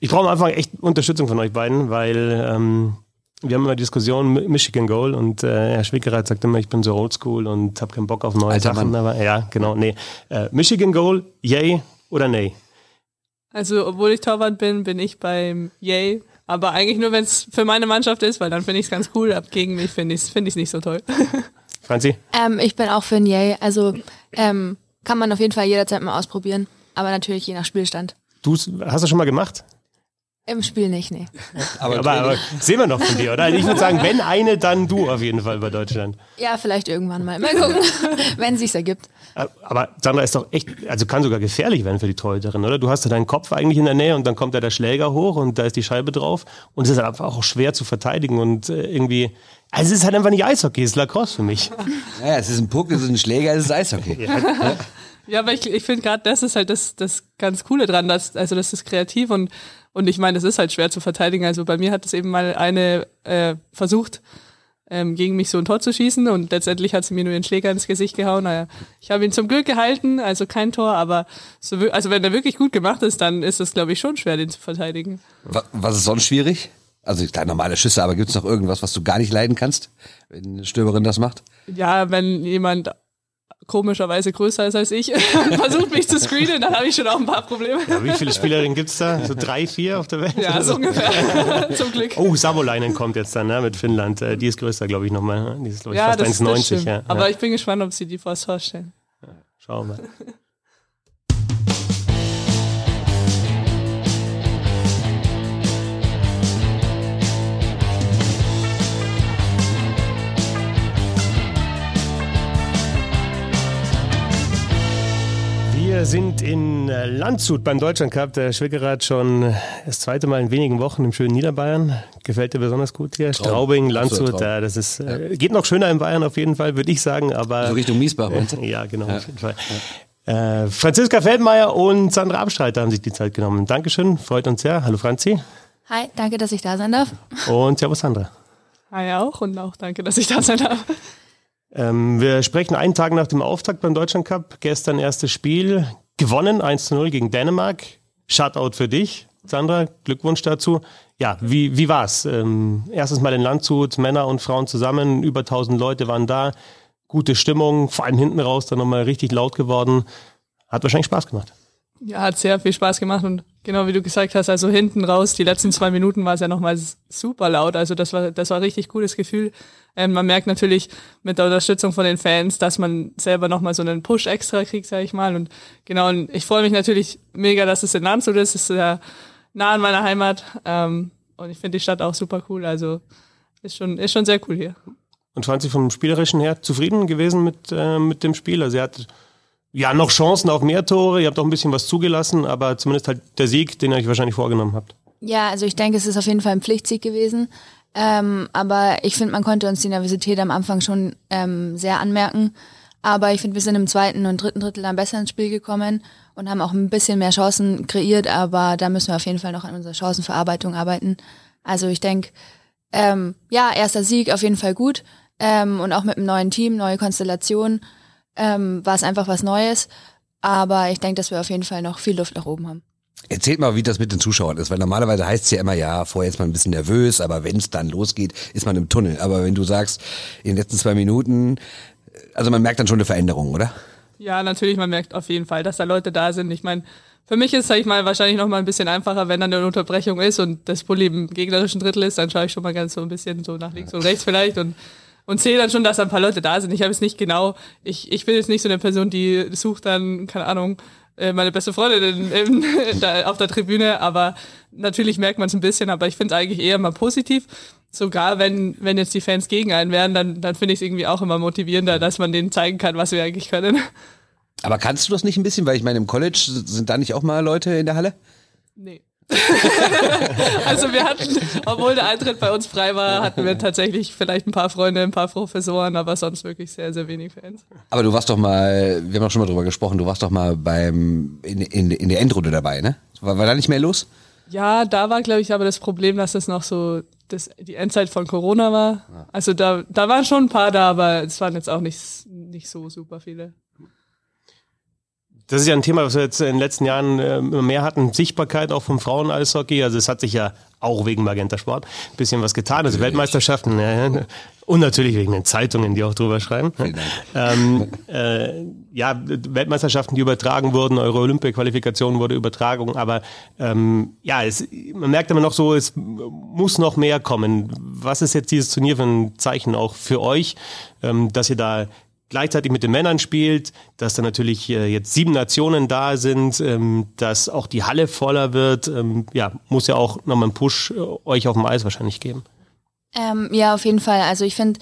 Ich brauche am Anfang echt Unterstützung von euch beiden, weil ähm, wir haben immer Diskussionen Michigan Goal und äh, Herr Schwickerath sagt immer, ich bin so oldschool und habe keinen Bock auf neue Alter Sachen. Mann. Aber ja, genau, nee. Äh, Michigan Goal, yay oder nay? Also, obwohl ich Torwart bin, bin ich beim Yay. Aber eigentlich nur, wenn es für meine Mannschaft ist, weil dann finde ich es ganz cool. Ab gegen mich finde ich es find nicht so toll. Franzi? Ähm, ich bin auch für ein Yay. Also ähm, kann man auf jeden Fall jederzeit mal ausprobieren. Aber natürlich je nach Spielstand. Du hast du schon mal gemacht? Im Spiel nicht, nee. aber, aber, aber, sehen wir noch von dir, oder? Also ich würde sagen, wenn eine, dann du auf jeden Fall bei Deutschland. Ja, vielleicht irgendwann mal. Mal gucken, wenn es sich ergibt. Aber Sandra ist doch echt, also kann sogar gefährlich werden für die Torhüterin, oder? Du hast ja deinen Kopf eigentlich in der Nähe und dann kommt da der Schläger hoch und da ist die Scheibe drauf und es ist einfach auch schwer zu verteidigen und äh, irgendwie, also es ist halt einfach nicht Eishockey, es ist Lacrosse für mich. Ja, es ist ein Puck, es ist ein Schläger, es ist Eishockey. Ja. Ja, aber ich, ich finde gerade, das ist halt das, das ganz Coole dran, dass, also das ist kreativ und und ich meine, das ist halt schwer zu verteidigen. Also bei mir hat es eben mal eine äh, versucht, ähm, gegen mich so ein Tor zu schießen und letztendlich hat sie mir nur den Schläger ins Gesicht gehauen. Naja, ich habe ihn zum Glück gehalten, also kein Tor, aber so, also wenn er wirklich gut gemacht ist, dann ist es, glaube ich, schon schwer, den zu verteidigen. Was ist sonst schwierig? Also klar, normale Schüsse, aber gibt es noch irgendwas, was du gar nicht leiden kannst, wenn eine Stürmerin das macht? Ja, wenn jemand komischerweise größer ist als ich, versucht mich zu screenen, dann habe ich schon auch ein paar Probleme. Ja, wie viele Spielerinnen gibt es da? So drei, vier auf der Welt? Ja, so ungefähr. Zum Glück. Oh, Savolainen kommt jetzt dann ne, mit Finnland. Äh, die ist größer, glaube ich, nochmal. Ne? Die ist, glaube ich, ja, fast 1,90. Ja. Aber ich bin gespannt, ob sie die vor das Tor stellen. Ja, schauen wir mal. Wir sind in Landshut beim Deutschland Cup. Der Schwickerer hat schon das zweite Mal in wenigen Wochen im schönen Niederbayern. Gefällt dir besonders gut hier? Traum. Straubing, Landshut, ja, das ist, äh, geht noch schöner in Bayern auf jeden Fall, würde ich sagen. Aber, so Richtung Miesbach, meinst du? Ja, genau, ja. auf jeden Fall. Ja. Äh, Franziska Feldmeier und Sandra Abstreiter haben sich die Zeit genommen. Dankeschön, freut uns sehr. Hallo Franzi. Hi, danke, dass ich da sein darf. Und Servus Sandra. Hi auch und auch danke, dass ich da sein darf. Ähm, wir sprechen einen Tag nach dem Auftakt beim Deutschland Cup. Gestern erstes Spiel. Gewonnen 1 zu 0 gegen Dänemark. Shutout für dich, Sandra. Glückwunsch dazu. Ja, wie, wie war's? Ähm, erstes Mal in Landshut, Männer und Frauen zusammen. Über 1000 Leute waren da. Gute Stimmung. Vor allem hinten raus dann nochmal richtig laut geworden. Hat wahrscheinlich Spaß gemacht. Ja, hat sehr viel Spaß gemacht und genau wie du gesagt hast, also hinten raus, die letzten zwei Minuten war es ja nochmal super laut. Also das war, das war richtig cooles Gefühl. Ähm, man merkt natürlich mit der Unterstützung von den Fans, dass man selber nochmal so einen Push extra kriegt, sag ich mal. Und genau, und ich freue mich natürlich mega, dass es in Landshut ist. Es ist ja nah an meiner Heimat. Ähm, und ich finde die Stadt auch super cool. Also ist schon, ist schon sehr cool hier. Und waren Sie vom Spielerischen her zufrieden gewesen mit, äh, mit dem Spiel? Also er hat ja, noch Chancen auf mehr Tore. Ihr habt auch ein bisschen was zugelassen, aber zumindest halt der Sieg, den ihr euch wahrscheinlich vorgenommen habt. Ja, also ich denke, es ist auf jeden Fall ein Pflichtsieg gewesen. Ähm, aber ich finde, man konnte uns die Nervosität am Anfang schon ähm, sehr anmerken. Aber ich finde, wir sind im zweiten und dritten Drittel dann besser ins Spiel gekommen und haben auch ein bisschen mehr Chancen kreiert, aber da müssen wir auf jeden Fall noch an unserer Chancenverarbeitung arbeiten. Also ich denke, ähm, ja, erster Sieg auf jeden Fall gut. Ähm, und auch mit einem neuen Team, neue Konstellation ähm, war es einfach was Neues. Aber ich denke, dass wir auf jeden Fall noch viel Luft nach oben haben. Erzählt mal, wie das mit den Zuschauern ist, weil normalerweise heißt es ja immer, ja, vorher ist man ein bisschen nervös, aber wenn es dann losgeht, ist man im Tunnel. Aber wenn du sagst, in den letzten zwei Minuten, also man merkt dann schon eine Veränderung, oder? Ja, natürlich, man merkt auf jeden Fall, dass da Leute da sind. Ich meine, für mich ist, sag ich mal, wahrscheinlich noch mal ein bisschen einfacher, wenn dann eine Unterbrechung ist und das Bulli im gegnerischen Drittel ist, dann schaue ich schon mal ganz so ein bisschen so nach links und rechts vielleicht und und sehe dann schon, dass da ein paar Leute da sind. Ich habe es nicht genau, ich, ich bin jetzt nicht so eine Person, die sucht dann, keine Ahnung, äh, meine beste Freundin in, in, da, auf der Tribüne, aber natürlich merkt man es ein bisschen, aber ich finde es eigentlich eher mal positiv. Sogar wenn, wenn jetzt die Fans gegen einen wären, dann, dann finde ich es irgendwie auch immer motivierender, dass man denen zeigen kann, was wir eigentlich können. Aber kannst du das nicht ein bisschen, weil ich meine, im College sind da nicht auch mal Leute in der Halle? Nee. also wir hatten, obwohl der Eintritt bei uns frei war, hatten wir tatsächlich vielleicht ein paar Freunde, ein paar Professoren, aber sonst wirklich sehr, sehr wenig Fans. Aber du warst doch mal, wir haben doch schon mal drüber gesprochen, du warst doch mal beim in, in, in der Endrunde dabei, ne? War, war da nicht mehr los? Ja, da war, glaube ich, aber das Problem, dass es noch so das, die Endzeit von Corona war. Also da, da waren schon ein paar da, aber es waren jetzt auch nicht, nicht so super viele. Das ist ja ein Thema, was wir jetzt in den letzten Jahren äh, immer mehr hatten. Sichtbarkeit auch vom Frauen-Eishockey. Also es hat sich ja auch wegen Magenta Sport ein bisschen was getan. Also Weltmeisterschaften ja, und natürlich wegen den Zeitungen, die auch drüber schreiben. Ähm, äh, ja, Weltmeisterschaften, die übertragen wurden, eure Olympia-Qualifikation wurde übertragen, aber ähm, ja, es, man merkt immer noch so, es muss noch mehr kommen. Was ist jetzt dieses Turnier für ein Zeichen auch für euch, ähm, dass ihr da gleichzeitig mit den Männern spielt, dass da natürlich äh, jetzt sieben Nationen da sind, ähm, dass auch die Halle voller wird, ähm, ja, muss ja auch nochmal einen Push äh, euch auf dem Eis wahrscheinlich geben. Ähm, ja, auf jeden Fall. Also ich finde,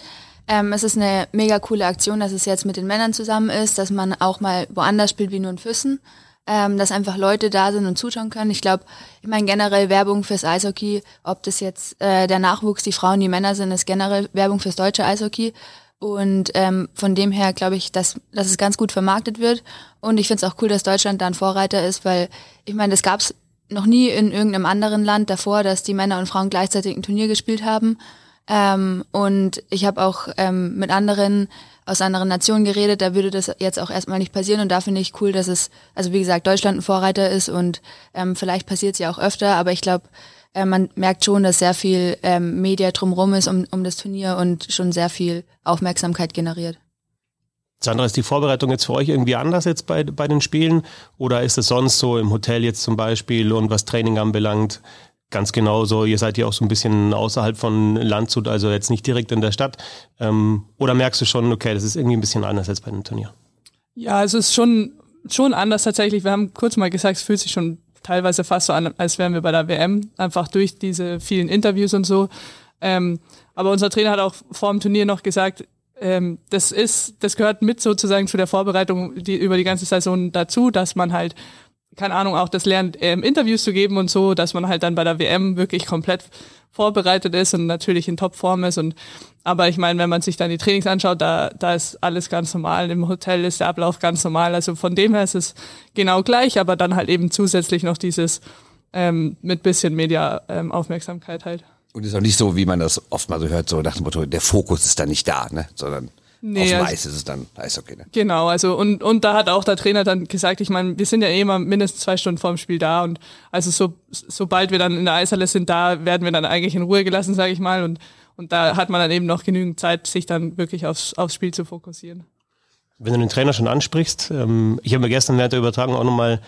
ähm, es ist eine mega coole Aktion, dass es jetzt mit den Männern zusammen ist, dass man auch mal woanders spielt wie nur in Füssen, ähm, dass einfach Leute da sind und zuschauen können. Ich glaube, ich meine generell Werbung fürs Eishockey, ob das jetzt äh, der Nachwuchs, die Frauen, die Männer sind, ist generell Werbung fürs deutsche Eishockey. Und ähm, von dem her glaube ich, dass, dass es ganz gut vermarktet wird. Und ich finde es auch cool, dass Deutschland da ein Vorreiter ist, weil ich meine, das gab es noch nie in irgendeinem anderen Land davor, dass die Männer und Frauen gleichzeitig ein Turnier gespielt haben. Ähm, und ich habe auch ähm, mit anderen aus anderen Nationen geredet, da würde das jetzt auch erstmal nicht passieren und da finde ich cool, dass es, also wie gesagt, Deutschland ein Vorreiter ist und ähm, vielleicht passiert es ja auch öfter, aber ich glaube, äh, man merkt schon, dass sehr viel ähm, Media drumherum ist um, um das Turnier und schon sehr viel Aufmerksamkeit generiert. Sandra, ist die Vorbereitung jetzt für euch irgendwie anders jetzt bei, bei den Spielen? Oder ist es sonst so im Hotel jetzt zum Beispiel und was Training anbelangt? Ganz genau so, ihr seid ja auch so ein bisschen außerhalb von Landshut, also jetzt nicht direkt in der Stadt. Ähm, oder merkst du schon, okay, das ist irgendwie ein bisschen anders als bei einem Turnier? Ja, also es ist schon, schon anders tatsächlich. Wir haben kurz mal gesagt, es fühlt sich schon teilweise fast so an, als wären wir bei der WM, einfach durch diese vielen Interviews und so. Ähm, aber unser Trainer hat auch vor dem Turnier noch gesagt, ähm, das ist, das gehört mit sozusagen zu der Vorbereitung die, über die ganze Saison dazu, dass man halt, keine Ahnung, auch das lernt, ähm, Interviews zu geben und so, dass man halt dann bei der WM wirklich komplett vorbereitet ist und natürlich in Topform ist und aber ich meine, wenn man sich dann die Trainings anschaut, da, da ist alles ganz normal. Im Hotel ist der Ablauf ganz normal. Also von dem her ist es genau gleich, aber dann halt eben zusätzlich noch dieses ähm, mit bisschen Media-Aufmerksamkeit ähm, halt. Und ist auch nicht so, wie man das oft mal so hört, so nach dem Motto, der Fokus ist da nicht da, ne? Sondern nee, auf dem also, Eis ist es dann Eishockey, ne? Genau, also und, und da hat auch der Trainer dann gesagt, ich meine, wir sind ja eh immer mindestens zwei Stunden vorm Spiel da und also so, sobald wir dann in der Eishalle sind, da werden wir dann eigentlich in Ruhe gelassen, sage ich mal. Und, und da hat man dann eben noch genügend Zeit, sich dann wirklich aufs, aufs Spiel zu fokussieren. Wenn du den Trainer schon ansprichst, ähm, ich habe mir gestern während der Übertragung auch nochmal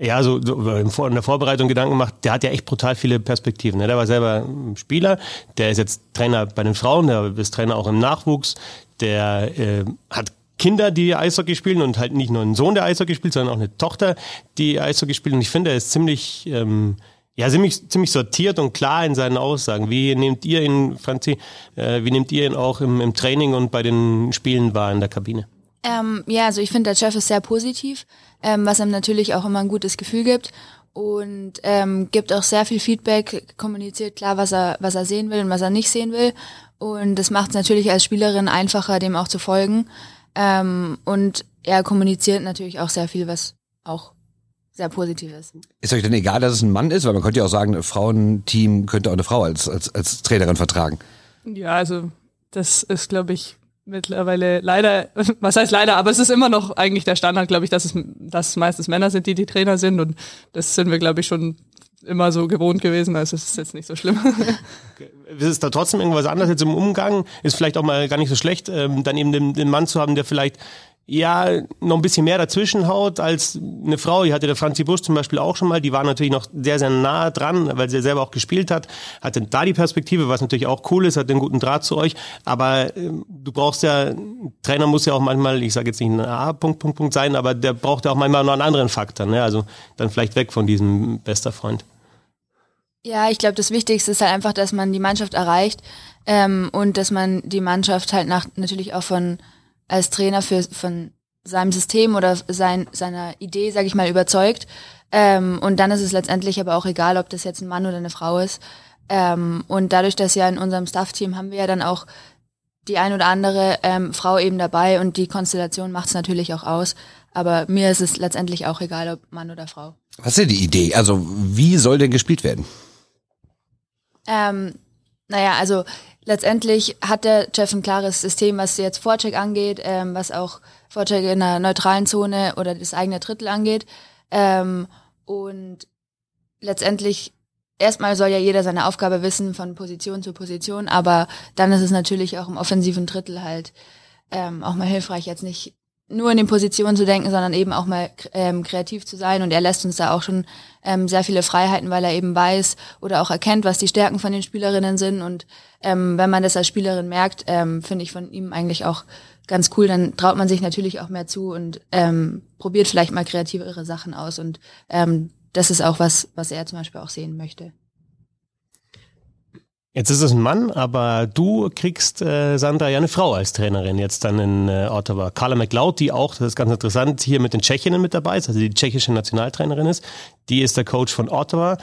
ja, so, so in der Vorbereitung Gedanken gemacht, der hat ja echt brutal viele Perspektiven. Ne? Der war selber Spieler, der ist jetzt Trainer bei den Frauen, der ist Trainer auch im Nachwuchs, der äh, hat Kinder, die Eishockey spielen und halt nicht nur einen Sohn, der Eishockey spielt, sondern auch eine Tochter, die Eishockey spielt. Und ich finde, er ist ziemlich, ähm, ja, ziemlich, ziemlich sortiert und klar in seinen Aussagen. Wie nehmt ihr ihn, Franzi, äh, wie nehmt ihr ihn auch im, im Training und bei den Spielen wahr in der Kabine? Ähm, ja, also ich finde, der Chef ist sehr positiv, ähm, was ihm natürlich auch immer ein gutes Gefühl gibt und ähm, gibt auch sehr viel Feedback, kommuniziert klar, was er, was er sehen will und was er nicht sehen will. Und das macht es natürlich als Spielerin einfacher, dem auch zu folgen. Ähm, und er kommuniziert natürlich auch sehr viel, was auch sehr positiv ist. Ist euch denn egal, dass es ein Mann ist? Weil man könnte ja auch sagen, ein Frauenteam könnte auch eine Frau als, als, als Trainerin vertragen. Ja, also das ist, glaube ich, mittlerweile leider, was heißt leider, aber es ist immer noch eigentlich der Standard, glaube ich, dass es, dass meistens Männer sind, die die Trainer sind und das sind wir, glaube ich, schon immer so gewohnt gewesen, also es ist jetzt nicht so schlimm. Okay. Ist da trotzdem irgendwas anderes jetzt im Umgang? Ist vielleicht auch mal gar nicht so schlecht, ähm, dann eben den, den Mann zu haben, der vielleicht ja, noch ein bisschen mehr dazwischen haut als eine Frau. Die hatte der Franzi Busch zum Beispiel auch schon mal. Die war natürlich noch sehr, sehr nah dran, weil sie selber auch gespielt hat. Hatte da die Perspektive, was natürlich auch cool ist, hat den guten Draht zu euch. Aber äh, du brauchst ja, Trainer muss ja auch manchmal, ich sage jetzt nicht ein A, Punkt, Punkt, Punkt sein, aber der braucht ja auch manchmal noch einen anderen Faktor. Ne? Also dann vielleicht weg von diesem bester Freund. Ja, ich glaube, das Wichtigste ist halt einfach, dass man die Mannschaft erreicht ähm, und dass man die Mannschaft halt nach natürlich auch von als Trainer für von seinem System oder sein, seiner Idee, sage ich mal, überzeugt. Ähm, und dann ist es letztendlich aber auch egal, ob das jetzt ein Mann oder eine Frau ist. Ähm, und dadurch, dass ja in unserem Staff-Team haben wir ja dann auch die ein oder andere ähm, Frau eben dabei und die Konstellation macht es natürlich auch aus. Aber mir ist es letztendlich auch egal, ob Mann oder Frau. Was ist denn die Idee? Also wie soll denn gespielt werden? Ähm, naja, also letztendlich hat der Jeff ein klares System, was jetzt Vorcheck angeht, ähm, was auch Vorcheck in der neutralen Zone oder das eigene Drittel angeht. Ähm, und letztendlich erstmal soll ja jeder seine Aufgabe wissen von Position zu Position, aber dann ist es natürlich auch im offensiven Drittel halt ähm, auch mal hilfreich, jetzt nicht nur in den Positionen zu denken, sondern eben auch mal ähm, kreativ zu sein. Und er lässt uns da auch schon ähm, sehr viele Freiheiten, weil er eben weiß oder auch erkennt, was die Stärken von den Spielerinnen sind. Und ähm, wenn man das als Spielerin merkt, ähm, finde ich von ihm eigentlich auch ganz cool. Dann traut man sich natürlich auch mehr zu und ähm, probiert vielleicht mal kreativere Sachen aus. Und ähm, das ist auch was, was er zum Beispiel auch sehen möchte. Jetzt ist es ein Mann, aber du kriegst, äh, Sandra, ja eine Frau als Trainerin jetzt dann in äh, Ottawa. Carla McLeod, die auch, das ist ganz interessant, hier mit den Tschechinnen mit dabei ist, also die tschechische Nationaltrainerin ist. Die ist der Coach von Ottawa.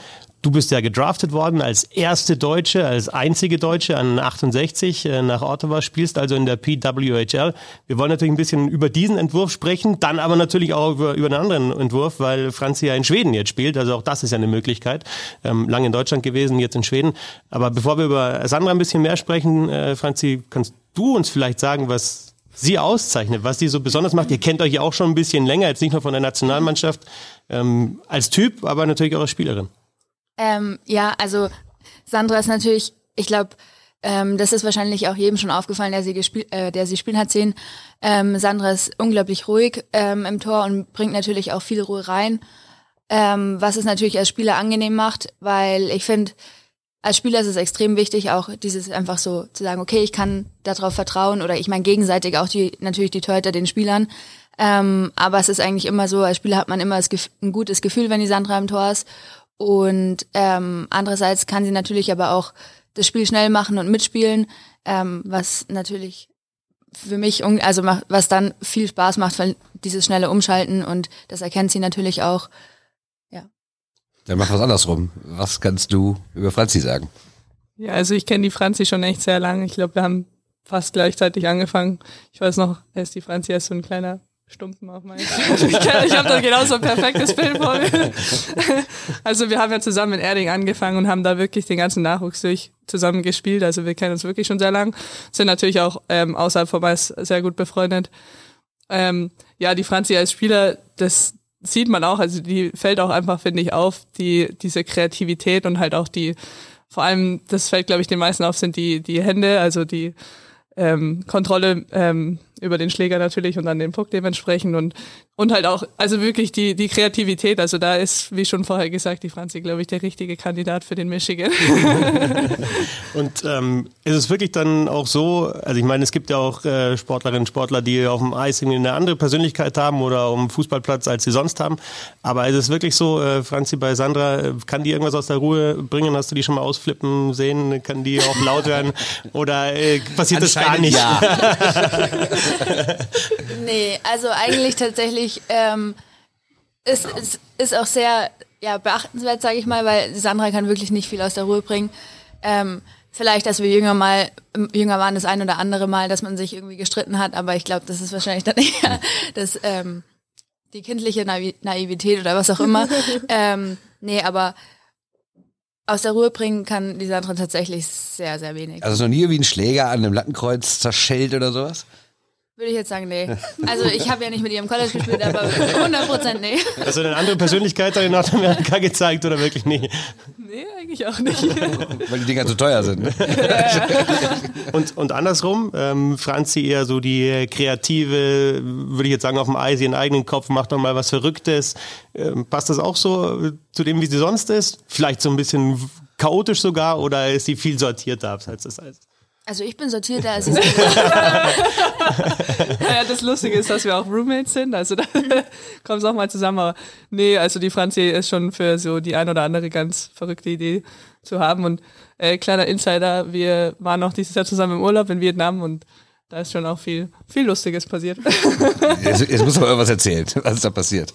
Du bist ja gedraftet worden als erste Deutsche, als einzige Deutsche an 68 äh, nach Ottawa, spielst also in der PWHL. Wir wollen natürlich ein bisschen über diesen Entwurf sprechen, dann aber natürlich auch über, über einen anderen Entwurf, weil Franzi ja in Schweden jetzt spielt, also auch das ist ja eine Möglichkeit. Ähm, lange in Deutschland gewesen, jetzt in Schweden. Aber bevor wir über Sandra ein bisschen mehr sprechen, äh, Franzi, kannst du uns vielleicht sagen, was sie auszeichnet, was sie so besonders macht. Ihr kennt euch ja auch schon ein bisschen länger, jetzt nicht nur von der Nationalmannschaft, ähm, als Typ, aber natürlich auch als Spielerin. Ähm, ja, also Sandra ist natürlich, ich glaube, ähm, das ist wahrscheinlich auch jedem schon aufgefallen, der sie gespielt, äh, der sie spielen hat sehen. Ähm, Sandra ist unglaublich ruhig ähm, im Tor und bringt natürlich auch viel Ruhe rein, ähm, was es natürlich als Spieler angenehm macht, weil ich finde, als Spieler ist es extrem wichtig, auch dieses einfach so zu sagen, okay, ich kann darauf vertrauen oder ich meine gegenseitig auch die natürlich die Torhüter den Spielern. Ähm, aber es ist eigentlich immer so, als Spieler hat man immer ein gutes Gefühl, wenn die Sandra im Tor ist. Und ähm, andererseits kann sie natürlich aber auch das Spiel schnell machen und mitspielen, ähm, was natürlich für mich, also was dann viel Spaß macht, weil dieses schnelle Umschalten und das erkennt sie natürlich auch. Ja. Dann mach was andersrum. Was kannst du über Franzi sagen? Ja, also ich kenne die Franzi schon echt sehr lange. Ich glaube, wir haben fast gleichzeitig angefangen. Ich weiß noch, ist die Franzi erst so ein kleiner Stumpen auf meinen. ich ich habe da genauso ein perfektes Bild vor mir. Also wir haben ja zusammen in Erding angefangen und haben da wirklich den ganzen Nachwuchs durch zusammen gespielt. Also wir kennen uns wirklich schon sehr lang, sind natürlich auch ähm, außerhalb von Mais sehr gut befreundet. Ähm, ja, die Franzi als Spieler, das sieht man auch, also die fällt auch einfach, finde ich, auf, die, diese Kreativität und halt auch die, vor allem, das fällt, glaube ich, den meisten auf, sind die, die Hände, also die ähm, Kontrolle ähm, über den Schläger natürlich und dann den Puck dementsprechend und und halt auch also wirklich die die Kreativität also da ist wie schon vorher gesagt die Franzi glaube ich der richtige Kandidat für den Michigan. Und ähm, ist es wirklich dann auch so also ich meine es gibt ja auch äh, Sportlerinnen und Sportler die auf dem Eis irgendwie eine andere Persönlichkeit haben oder auf dem Fußballplatz als sie sonst haben. Aber ist es wirklich so äh, Franzi bei Sandra äh, kann die irgendwas aus der Ruhe bringen? Hast du die schon mal ausflippen sehen? Kann die auch laut werden? Oder äh, passiert das gar nicht? ja. nee, also eigentlich tatsächlich ähm, ist, ist, ist auch sehr ja, beachtenswert, sage ich mal, weil Sandra kann wirklich nicht viel aus der Ruhe bringen. Ähm, vielleicht, dass wir jünger mal jünger waren, das ein oder andere Mal, dass man sich irgendwie gestritten hat, aber ich glaube, das ist wahrscheinlich dann eher das ähm, die kindliche Naivität oder was auch immer. ähm, nee, aber aus der Ruhe bringen kann die Sandra tatsächlich sehr, sehr wenig. Also noch nie wie ein Schläger an einem Lattenkreuz zerschellt oder sowas? Würde ich jetzt sagen, nee. Also ich habe ja nicht mit ihr im College gespielt, aber 100% nee. Hast du eine andere Persönlichkeit in Nordamerika gezeigt oder wirklich nie? Nee, eigentlich auch nicht. Weil die Dinger zu teuer sind. Ne? und, und andersrum, ähm, Franzi eher so die kreative, würde ich jetzt sagen, auf dem Eis, ihren eigenen Kopf, macht doch mal was Verrücktes. Ähm, passt das auch so zu dem, wie sie sonst ist? Vielleicht so ein bisschen chaotisch sogar oder ist sie viel sortierter, als das heißt? Also ich bin sortierter als ich. ja, das Lustige ist, dass wir auch Roommates sind, also da kommen es auch mal zusammen. Aber nee, also die Franzi ist schon für so die ein oder andere ganz verrückte Idee zu haben. Und äh, kleiner Insider, wir waren auch dieses Jahr zusammen im Urlaub in Vietnam und da ist schon auch viel, viel Lustiges passiert. Jetzt, jetzt muss man irgendwas erzählen, was ist da passiert?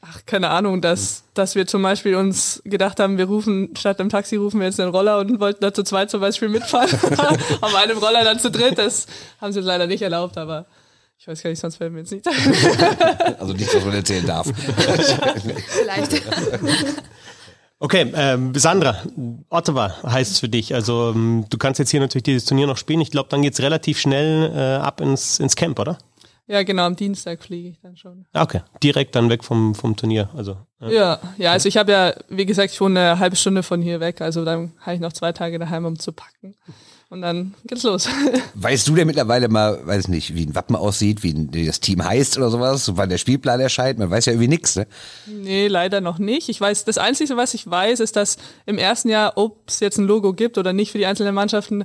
Ach, keine Ahnung, dass, dass wir zum Beispiel uns gedacht haben, wir rufen, statt im Taxi rufen wir jetzt einen Roller und wollten da zu zweit zum Beispiel mitfahren. Auf einem Roller dann zu dritt, das haben sie uns leider nicht erlaubt, aber ich weiß gar nicht, sonst fällt mir jetzt nicht Also nichts, was man erzählen darf. Vielleicht. Okay, ähm, Sandra, Ottawa heißt es für dich. Also ähm, du kannst jetzt hier natürlich dieses Turnier noch spielen. Ich glaube, dann geht's relativ schnell äh, ab ins, ins Camp, oder? Ja, genau, am Dienstag fliege ich dann schon. Ah, Okay, direkt dann weg vom, vom Turnier. Also ja. Ja, ja, also ich habe ja, wie gesagt, ich wohne eine halbe Stunde von hier weg, also dann habe ich noch zwei Tage daheim, um zu packen. Und dann geht's los. Weißt du denn mittlerweile mal, weiß nicht, wie ein Wappen aussieht, wie, ein, wie das Team heißt oder sowas, wann der Spielplan erscheint? Man weiß ja irgendwie nichts, ne? nee, leider noch nicht. Ich weiß, das Einzige, was ich weiß, ist, dass im ersten Jahr, ob es jetzt ein Logo gibt oder nicht für die einzelnen Mannschaften,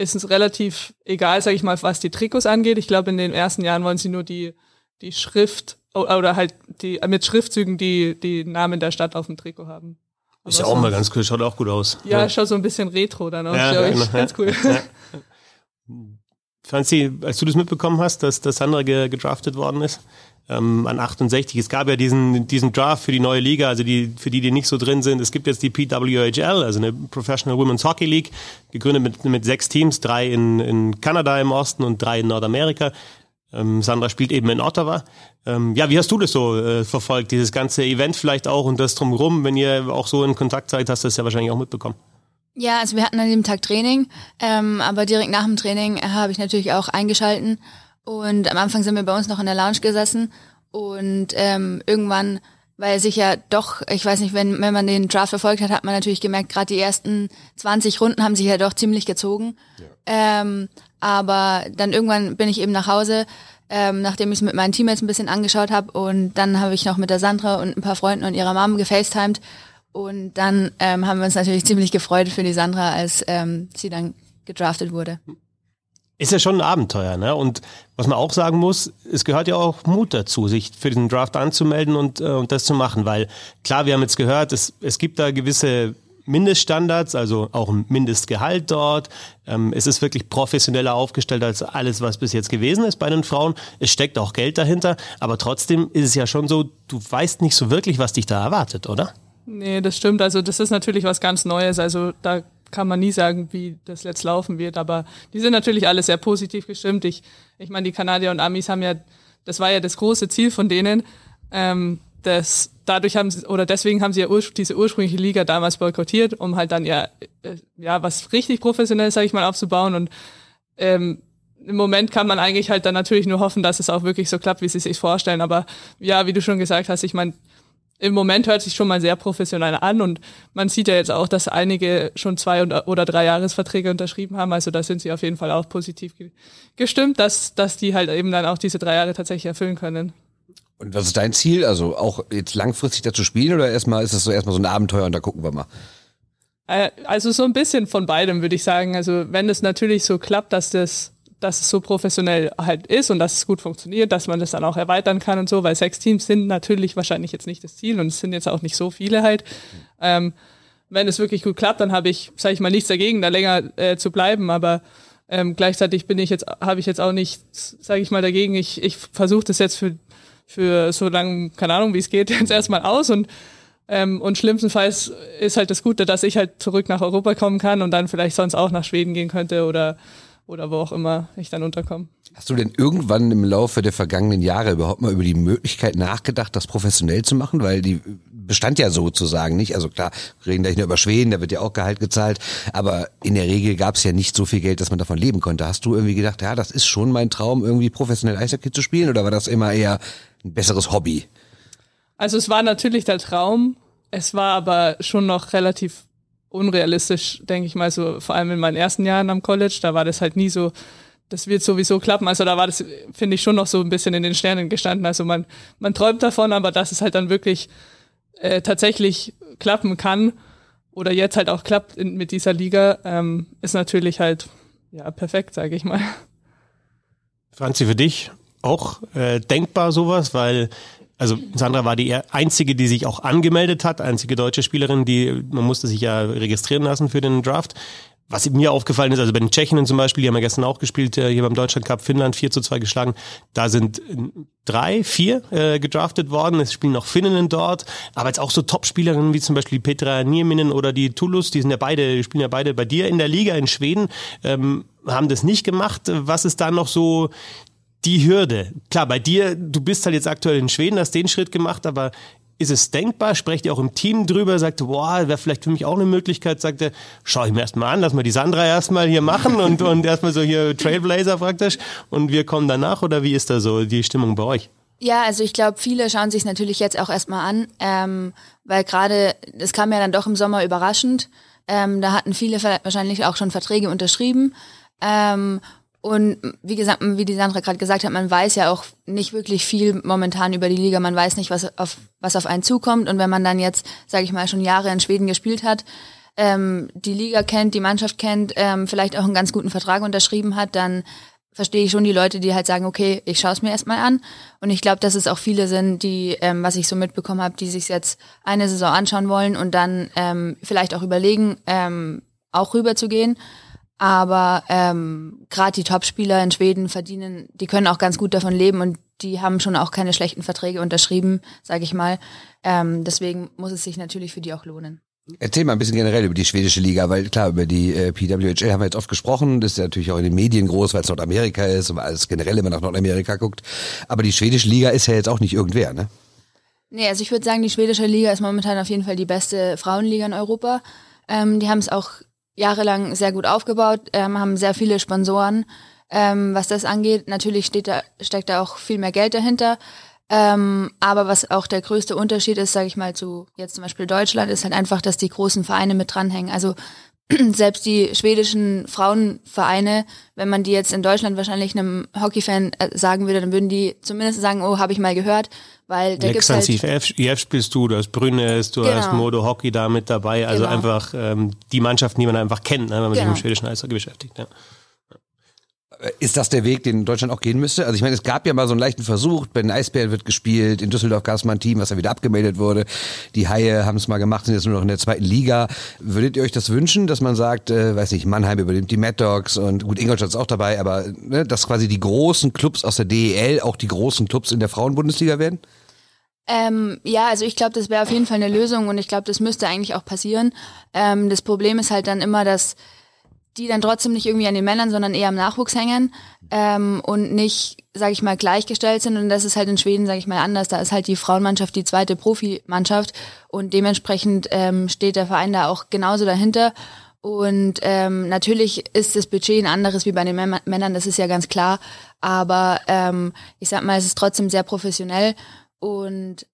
ist es relativ egal, sage ich mal, was die Trikots angeht. Ich glaube, in den ersten Jahren wollen sie nur die, die Schrift oder halt die mit Schriftzügen die, die Namen der Stadt auf dem Trikot haben. Ist ja auch mal ganz cool, schaut auch gut aus. Ja, schaut so ein bisschen retro dann aus, Ja, glaube ich. genau, ja. Ganz cool. Franzi, als du das mitbekommen hast, dass, dass Sandra ge gedraftet worden ist, ähm, an 68, es gab ja diesen, diesen Draft für die neue Liga, also die, für die, die nicht so drin sind, es gibt jetzt die PWHL, also eine Professional Women's Hockey League, gegründet mit, mit sechs Teams, drei in, in Kanada im Osten und drei in Nordamerika. Ähm, Sandra spielt eben in Ottawa. Ähm, ja, wie hast du das so äh, verfolgt, dieses ganze Event vielleicht auch und das drumherum, wenn ihr auch so in Kontakt seid, hast du das ja wahrscheinlich auch mitbekommen. Ja, also wir hatten an dem Tag Training, ähm, aber direkt nach dem Training äh, habe ich natürlich auch eingeschalten und am Anfang sind wir bei uns noch in der Lounge gesessen. Und ähm, irgendwann, weil sich ja doch, ich weiß nicht, wenn, wenn man den Draft verfolgt hat, hat man natürlich gemerkt, gerade die ersten 20 Runden haben sich ja doch ziemlich gezogen. Ähm, aber dann irgendwann bin ich eben nach Hause, ähm, nachdem ich es mit meinen Teammates ein bisschen angeschaut habe und dann habe ich noch mit der Sandra und ein paar Freunden und ihrer Mom gefacetimed. Und dann ähm, haben wir uns natürlich ziemlich gefreut für die Sandra, als ähm, sie dann gedraftet wurde. Ist ja schon ein Abenteuer, ne? Und was man auch sagen muss, es gehört ja auch Mut dazu, sich für diesen Draft anzumelden und, äh, und das zu machen, weil klar, wir haben jetzt gehört, es, es gibt da gewisse Mindeststandards, also auch ein Mindestgehalt dort. Ähm, es ist wirklich professioneller aufgestellt als alles, was bis jetzt gewesen ist bei den Frauen. Es steckt auch Geld dahinter, aber trotzdem ist es ja schon so, du weißt nicht so wirklich, was dich da erwartet, oder? Nee, das stimmt. Also das ist natürlich was ganz Neues. Also da kann man nie sagen, wie das jetzt laufen wird. Aber die sind natürlich alle sehr positiv gestimmt. Ich, ich meine, die Kanadier und Amis haben ja, das war ja das große Ziel von denen. Ähm, das, dadurch haben sie, oder deswegen haben sie ja urspr diese ursprüngliche Liga damals boykottiert, um halt dann ja, äh, ja was richtig professionell, sage ich mal, aufzubauen. Und ähm, im Moment kann man eigentlich halt dann natürlich nur hoffen, dass es auch wirklich so klappt, wie sie sich vorstellen. Aber ja, wie du schon gesagt hast, ich meine, im Moment hört sich schon mal sehr professionell an und man sieht ja jetzt auch, dass einige schon zwei oder drei Jahresverträge unterschrieben haben. Also da sind sie auf jeden Fall auch positiv ge- gestimmt, dass, dass die halt eben dann auch diese drei Jahre tatsächlich erfüllen können. Und was ist dein Ziel? Also auch jetzt langfristig da zu spielen oder erstmal ist das so erstmal so ein Abenteuer und da gucken wir mal. Äh, Also so ein bisschen von beidem, würde ich sagen. Also wenn es natürlich so klappt, dass das dass es so professionell halt ist und dass es gut funktioniert, dass man das dann auch erweitern kann und so, weil sechs Teams sind natürlich wahrscheinlich jetzt nicht das Ziel und es sind jetzt auch nicht so viele halt. Ähm, wenn es wirklich gut klappt, dann habe ich, sage ich mal, nichts dagegen, da länger äh, zu bleiben, aber ähm, gleichzeitig bin ich jetzt, habe ich jetzt auch nicht, sage ich mal, dagegen. Ich, ich versuche das jetzt für, für so lange, keine Ahnung, wie es geht, jetzt erstmal aus und ähm, und schlimmstenfalls ist halt das Gute, dass ich halt zurück nach Europa kommen kann und dann vielleicht sonst auch nach Schweden gehen könnte oder, oder wo auch immer ich dann unterkomme. Hast du denn irgendwann im Laufe der vergangenen Jahre überhaupt mal über die Möglichkeit nachgedacht, das professionell zu machen? Weil die bestand ja sozusagen nicht. Also klar, wir reden gleich nur über Schweden, da wird ja auch Gehalt gezahlt. Aber in der Regel gab es ja nicht so viel Geld, dass man davon leben konnte. Hast du irgendwie gedacht, ja, das ist schon mein Traum, irgendwie professionell Eishockey zu spielen? Oder war das immer eher ein besseres Hobby? Also es war natürlich der Traum, es war aber schon noch relativ unrealistisch, denke ich mal, so vor allem in meinen ersten Jahren am College, da war das halt nie so, das wird sowieso klappen. Also da war das, finde ich, schon noch so ein bisschen in den Sternen gestanden. Also man, man träumt davon, aber dass es halt dann wirklich äh, tatsächlich klappen kann oder jetzt halt auch klappt in, mit dieser Liga, ähm, ist natürlich halt ja perfekt, sage ich mal. Franzi, für dich auch äh, denkbar sowas, weil also Sandra war die einzige, die sich auch angemeldet hat, einzige deutsche Spielerin, die man musste sich ja registrieren lassen für den Draft. Was mir aufgefallen ist, also bei den Tschechinnen zum Beispiel, die haben ja gestern auch gespielt, äh, hier beim Deutschland Cup Finnland 4 zu 2 geschlagen. Da sind äh, drei, vier äh, gedraftet worden. Es spielen noch Finninnen dort, aber jetzt auch so Top-Spielerinnen wie zum Beispiel Petra Nieminen oder die Toulouse, die sind ja beide, die spielen ja beide bei dir in der Liga in Schweden, ähm, haben das nicht gemacht. Was ist da noch so die Hürde? Klar, bei dir, du bist halt jetzt aktuell in Schweden, hast den Schritt gemacht, aber ist es denkbar? Sprecht ihr auch im Team drüber? Sagt, boah, wäre vielleicht für mich auch eine Möglichkeit? Sagt er, schau ich mir erstmal an, lass mal die Sandra erstmal hier machen und, und erstmal so hier Trailblazer praktisch und wir kommen danach oder wie ist da so die Stimmung bei euch? Ja, also ich glaube, viele schauen sich natürlich jetzt auch erstmal an, ähm, weil gerade, es kam ja dann doch im Sommer überraschend. Ähm, da hatten viele wahrscheinlich auch schon Verträge unterschrieben. Ähm, und wie gesagt, wie die Sandra gerade gesagt hat, man weiß ja auch nicht wirklich viel momentan über die Liga. Man weiß nicht, was auf, was auf einen zukommt. Und wenn man dann jetzt, sage ich mal, schon Jahre in Schweden gespielt hat, ähm, die Liga kennt, die Mannschaft kennt, ähm, vielleicht auch einen ganz guten Vertrag unterschrieben hat, dann verstehe ich schon die Leute, die halt sagen, okay, ich schaue es mir erstmal an. Und ich glaube, dass es auch viele sind, die, ähm, was ich so mitbekommen habe, die sich jetzt eine Saison anschauen wollen und dann ähm, vielleicht auch überlegen, ähm, auch rüber zu gehen. Aber ähm, gerade die Topspieler in Schweden verdienen, die können auch ganz gut davon leben und die haben schon auch keine schlechten Verträge unterschrieben, sage ich mal. Ähm, deswegen muss es sich natürlich für die auch lohnen. Erzähl mal ein bisschen generell über die schwedische Liga, weil klar, über die äh, PWHL haben wir jetzt oft gesprochen, das ist ja natürlich auch in den Medien groß, weil es Nordamerika ist und weil es generell immer nach Nordamerika guckt. Aber die schwedische Liga ist ja jetzt auch nicht irgendwer, ne? Nee, also ich würde sagen, die schwedische Liga ist momentan auf jeden Fall die beste Frauenliga in Europa. Ähm, die haben es auch jahrelang sehr gut aufgebaut, ähm, haben sehr viele Sponsoren. Ähm, was das angeht, natürlich steht da, steckt da auch viel mehr Geld dahinter. Ähm, aber was auch der größte Unterschied ist, sage ich mal, zu jetzt zum Beispiel Deutschland, ist halt einfach, dass die großen Vereine mit dranhängen. Also selbst die schwedischen Frauenvereine, wenn man die jetzt in Deutschland wahrscheinlich einem Hockeyfan äh, sagen würde, dann würden die zumindest sagen, oh, habe ich mal gehört, weil da gibt's halt IF, IF spielst du, du hast Brünnes, du genau. hast Modo Hockey da mit dabei, also genau. einfach ähm, die Mannschaften, die man einfach kennt, ne, wenn man genau. sich mit dem schwedischen Eishockey beschäftigt. Ja. Ist das der Weg, den Deutschland auch gehen müsste? Also ich meine, es gab ja mal so einen leichten Versuch, bei den Eisbären wird gespielt, in Düsseldorf gab es mal ein Team, was dann wieder abgemeldet wurde. Die Haie haben es mal gemacht, sind jetzt nur noch in der zweiten Liga. Würdet ihr euch das wünschen, dass man sagt, äh, weiß nicht, Mannheim übernimmt die Mad Dogs und gut, Ingolstadt ist auch dabei, aber ne, dass quasi die großen Clubs aus der DEL auch die großen Clubs in der Frauenbundesliga werden? Ähm, ja, also ich glaube, das wäre auf jeden Fall eine Lösung und ich glaube, das müsste eigentlich auch passieren. Ähm, das Problem ist halt dann immer, dass die dann trotzdem nicht irgendwie an den Männern, sondern eher am Nachwuchs hängen ähm, und nicht, sage ich mal, gleichgestellt sind. Und das ist halt in Schweden, sage ich mal, anders. Da ist halt die Frauenmannschaft die zweite Profimannschaft und dementsprechend ähm, steht der Verein da auch genauso dahinter. Und ähm, natürlich ist das Budget ein anderes wie bei den Männern, das ist ja ganz klar. Aber ähm, ich sag mal, es ist trotzdem sehr professionell und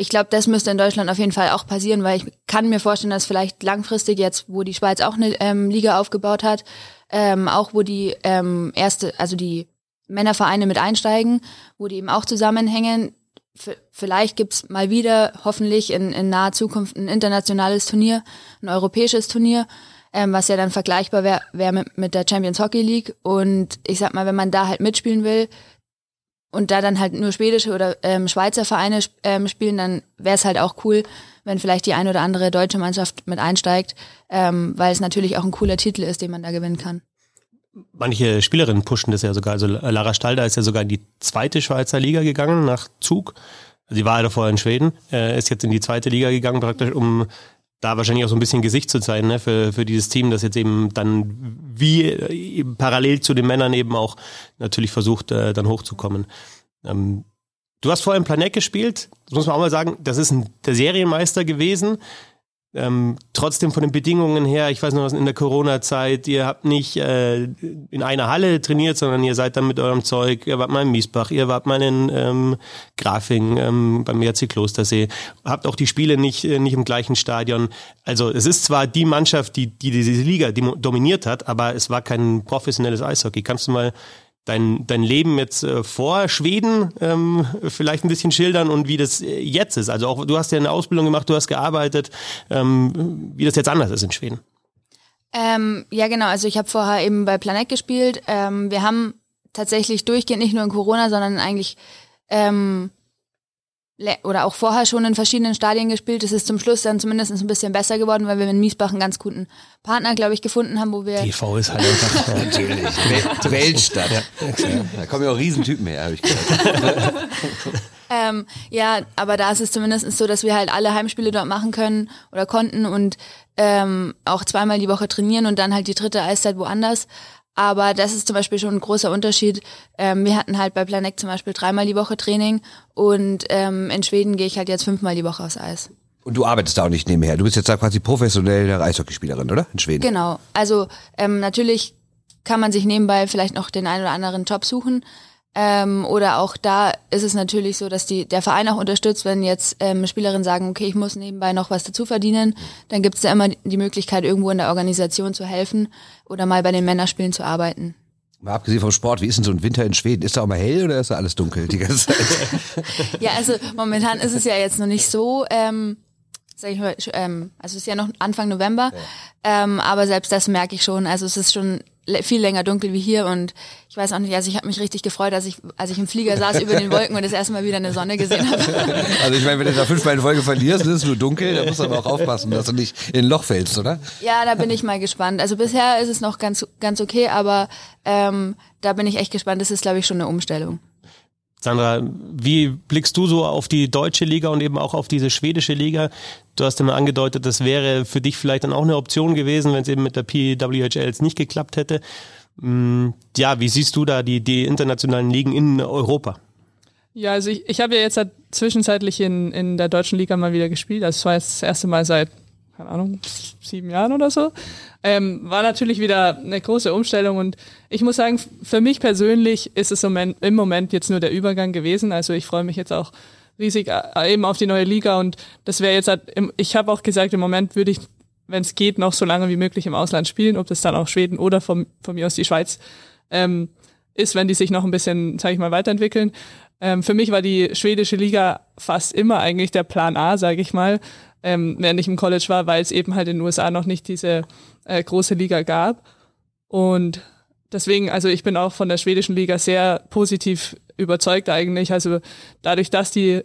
ich glaube, das müsste in Deutschland auf jeden Fall auch passieren, weil ich kann mir vorstellen, dass vielleicht langfristig jetzt, wo die Schweiz auch eine ähm, Liga aufgebaut hat, ähm, auch wo die ähm, erste, also die Männervereine mit einsteigen, wo die eben auch zusammenhängen. V vielleicht gibt's mal wieder, hoffentlich in, in naher Zukunft, ein internationales Turnier, ein europäisches Turnier, ähm, was ja dann vergleichbar wäre wär mit, mit der Champions Hockey League. Und ich sag mal, wenn man da halt mitspielen will, und da dann halt nur schwedische oder ähm, Schweizer Vereine ähm, spielen, dann wäre es halt auch cool, wenn vielleicht die eine oder andere deutsche Mannschaft mit einsteigt, ähm, weil es natürlich auch ein cooler Titel ist, den man da gewinnen kann. Manche Spielerinnen pushen das ja sogar. Also Lara Stalder ist ja sogar in die zweite Schweizer Liga gegangen nach Zug. Sie war ja davor in Schweden, äh, ist jetzt in die zweite Liga gegangen, praktisch um da wahrscheinlich auch so ein bisschen Gesicht zu sein ne, für, für dieses Team, das jetzt eben dann wie eben parallel zu den Männern eben auch natürlich versucht, äh, dann hochzukommen. Ähm, du hast vorher im Planet gespielt, das muss man auch mal sagen, das ist ein, der Serienmeister gewesen. Ähm, trotzdem von den Bedingungen her, ich weiß noch was in der Corona-Zeit, ihr habt nicht äh, in einer Halle trainiert, sondern ihr seid dann mit eurem Zeug, ihr wart mal in Miesbach, ihr wart mal in ähm, Grafing ähm, beim ERC Klostersee, habt auch die Spiele nicht, äh, nicht im gleichen Stadion. Also es ist zwar die Mannschaft, die, die diese Liga dominiert hat, aber es war kein professionelles Eishockey. Kannst du mal dein, dein Leben jetzt äh, vor Schweden ähm, vielleicht ein bisschen schildern und wie das äh, jetzt ist. Also auch du hast ja eine Ausbildung gemacht, du hast gearbeitet, ähm, wie das jetzt anders ist in Schweden. Ähm, ja, genau. Also ich habe vorher eben bei Planet gespielt. Ähm, wir haben tatsächlich durchgehend nicht nur in Corona, sondern eigentlich ähm, oder auch vorher schon in verschiedenen Stadien gespielt. Es ist zum Schluss dann zumindest ein bisschen besser geworden, weil wir in Miesbach einen ganz guten Partner, glaube ich, gefunden haben, wo wir. TV ist halt einfach natürlich Weltstadt. Ja. Da kommen ja auch Riesentypen her, habe ich gehört. ähm, ja, aber da ist es zumindest so, dass wir halt alle Heimspiele dort machen können oder konnten und ähm, auch zweimal die Woche trainieren und dann halt die dritte Eiszeit woanders. Aber das ist zum Beispiel schon ein großer Unterschied. Ähm, wir hatten halt bei Planek zum Beispiel dreimal die Woche Training und ähm, in Schweden gehe ich halt jetzt fünfmal die Woche aufs Eis. Und du arbeitest da auch nicht nebenher. Du bist jetzt da quasi professionelle Eishockeyspielerin, oder? In Schweden. Genau. Also ähm, natürlich kann man sich nebenbei vielleicht noch den einen oder anderen Job suchen. Ähm, oder auch da ist es natürlich so, dass die, der Verein auch unterstützt, wenn jetzt ähm, Spielerinnen sagen, okay, ich muss nebenbei noch was dazu verdienen, dann gibt es da immer die Möglichkeit, irgendwo in der Organisation zu helfen oder mal bei den Männerspielen zu arbeiten. Mal abgesehen vom Sport, wie ist denn so ein Winter in Schweden? Ist da auch mal hell oder ist da alles dunkel die ganze Zeit? ja, also momentan ist es ja jetzt noch nicht so, ähm, sag ich mal, ähm, also es ist ja noch Anfang November, ja. ähm, aber selbst das merke ich schon. Also es ist schon viel länger dunkel wie hier und ich weiß auch nicht, also ich habe mich richtig gefreut, als ich, als ich im Flieger saß über den Wolken und das erste Mal wieder eine Sonne gesehen habe. Also ich meine, wenn du da fünfmal in Folge verlierst, ist es nur dunkel, da musst du aber auch aufpassen, dass du nicht in ein Loch fällst, oder? Ja, da bin ich mal gespannt. Also bisher ist es noch ganz, ganz okay, aber ähm, da bin ich echt gespannt. Das ist, glaube ich, schon eine Umstellung. Sandra, wie blickst du so auf die deutsche Liga und eben auch auf diese schwedische Liga? Du hast immer angedeutet, das wäre für dich vielleicht dann auch eine Option gewesen, wenn es eben mit der PWHL nicht geklappt hätte. Mm, ja, wie siehst du da die, die internationalen Ligen in Europa? Ja, also ich, ich habe ja jetzt halt zwischenzeitlich in, in der deutschen Liga mal wieder gespielt. Das war jetzt das erste Mal seit, keine Ahnung, sieben Jahren oder so. Ähm, war natürlich wieder eine große Umstellung und ich muss sagen, für mich persönlich ist es im Moment jetzt nur der Übergang gewesen. Also ich freue mich jetzt auch riesig äh, eben auf die neue Liga und das wäre jetzt halt, ich habe auch gesagt, im Moment würde ich, wenn es geht, noch so lange wie möglich im Ausland spielen, ob das dann auch Schweden oder von, von mir aus die Schweiz ähm, ist, wenn die sich noch ein bisschen, sage ich mal, weiterentwickeln. Ähm, für mich war die schwedische Liga fast immer eigentlich der Plan A, sage ich mal, ähm, während ich im College war, weil es eben halt in den USA noch nicht diese äh, große Liga gab. Und deswegen, also ich bin auch von der schwedischen Liga sehr positiv überzeugt eigentlich. Also dadurch, dass die,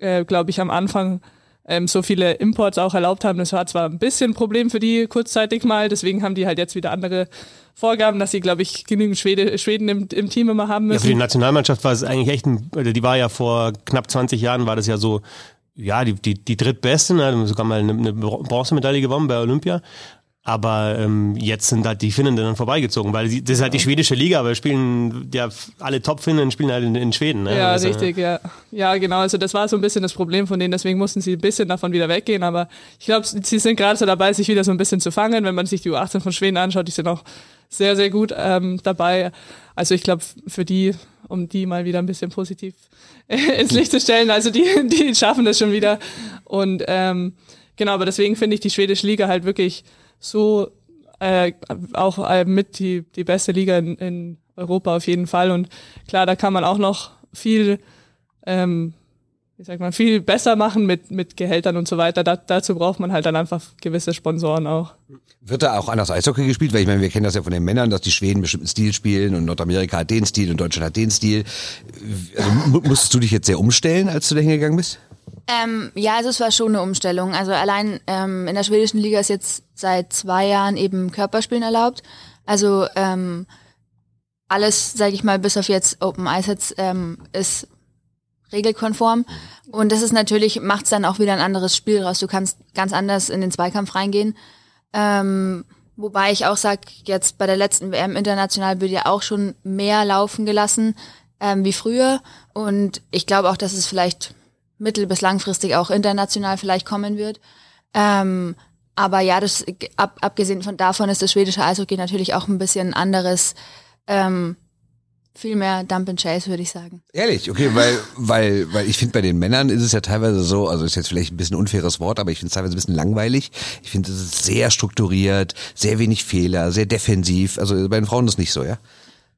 äh, glaube ich, am Anfang ähm, so viele Imports auch erlaubt haben, das war zwar ein bisschen ein Problem für die kurzzeitig mal, deswegen haben die halt jetzt wieder andere Vorgaben, dass sie, glaube ich, genügend Schwede, Schweden im, im Team immer haben müssen. Ja, für die Nationalmannschaft war es eigentlich echt, ein, die war ja vor knapp 20 Jahren, war das ja so, ja, die, die, die drittbeste, ne, sogar mal eine, eine Bronzemedaille gewonnen bei Olympia. Aber ähm, jetzt sind halt die Finnen dann vorbeigezogen, weil sie, das ist halt die schwedische Liga, aber spielen ja alle Top-Finnen spielen halt in, in Schweden. Ne? Ja, also, richtig, ja. Ja, genau. Also das war so ein bisschen das Problem von denen, deswegen mussten sie ein bisschen davon wieder weggehen. Aber ich glaube, sie sind gerade so dabei, sich wieder so ein bisschen zu fangen. Wenn man sich die U18 von Schweden anschaut, die sind auch sehr, sehr gut ähm, dabei. Also ich glaube, für die, um die mal wieder ein bisschen positiv ins Licht zu stellen, also die, die schaffen das schon wieder. Und ähm, genau, aber deswegen finde ich die schwedische Liga halt wirklich so äh, auch äh, mit die, die beste Liga in, in Europa auf jeden Fall. Und klar, da kann man auch noch viel, ähm, wie sagt man, viel besser machen mit, mit Gehältern und so weiter. Da, dazu braucht man halt dann einfach gewisse Sponsoren auch. Wird da auch anders Eishockey gespielt? Weil ich meine, wir kennen das ja von den Männern, dass die Schweden bestimmten Stil spielen und Nordamerika hat den Stil und Deutschland hat den Stil. Also, musstest du dich jetzt sehr umstellen, als du da hingegangen bist? Ähm, ja, also es war schon eine Umstellung. Also allein ähm, in der schwedischen Liga ist jetzt seit zwei Jahren eben Körperspielen erlaubt. Also ähm, alles, sage ich mal, bis auf jetzt Open Ice Hits, ähm, ist regelkonform. Und das ist natürlich, macht es dann auch wieder ein anderes Spiel raus. Du kannst ganz anders in den Zweikampf reingehen. Ähm, wobei ich auch sag, jetzt bei der letzten WM international wird ja auch schon mehr laufen gelassen ähm, wie früher. Und ich glaube auch, dass es vielleicht mittel- bis langfristig auch international vielleicht kommen wird. Ähm, aber ja, das ab, abgesehen von davon ist das schwedische Eishockey natürlich auch ein bisschen anderes, ähm, viel mehr Dump and Chase, würde ich sagen. Ehrlich, okay, weil, weil, weil ich finde, bei den Männern ist es ja teilweise so, also ist jetzt vielleicht ein bisschen unfaires Wort, aber ich finde es teilweise ein bisschen langweilig. Ich finde, es sehr strukturiert, sehr wenig Fehler, sehr defensiv. Also bei den Frauen ist es nicht so, ja?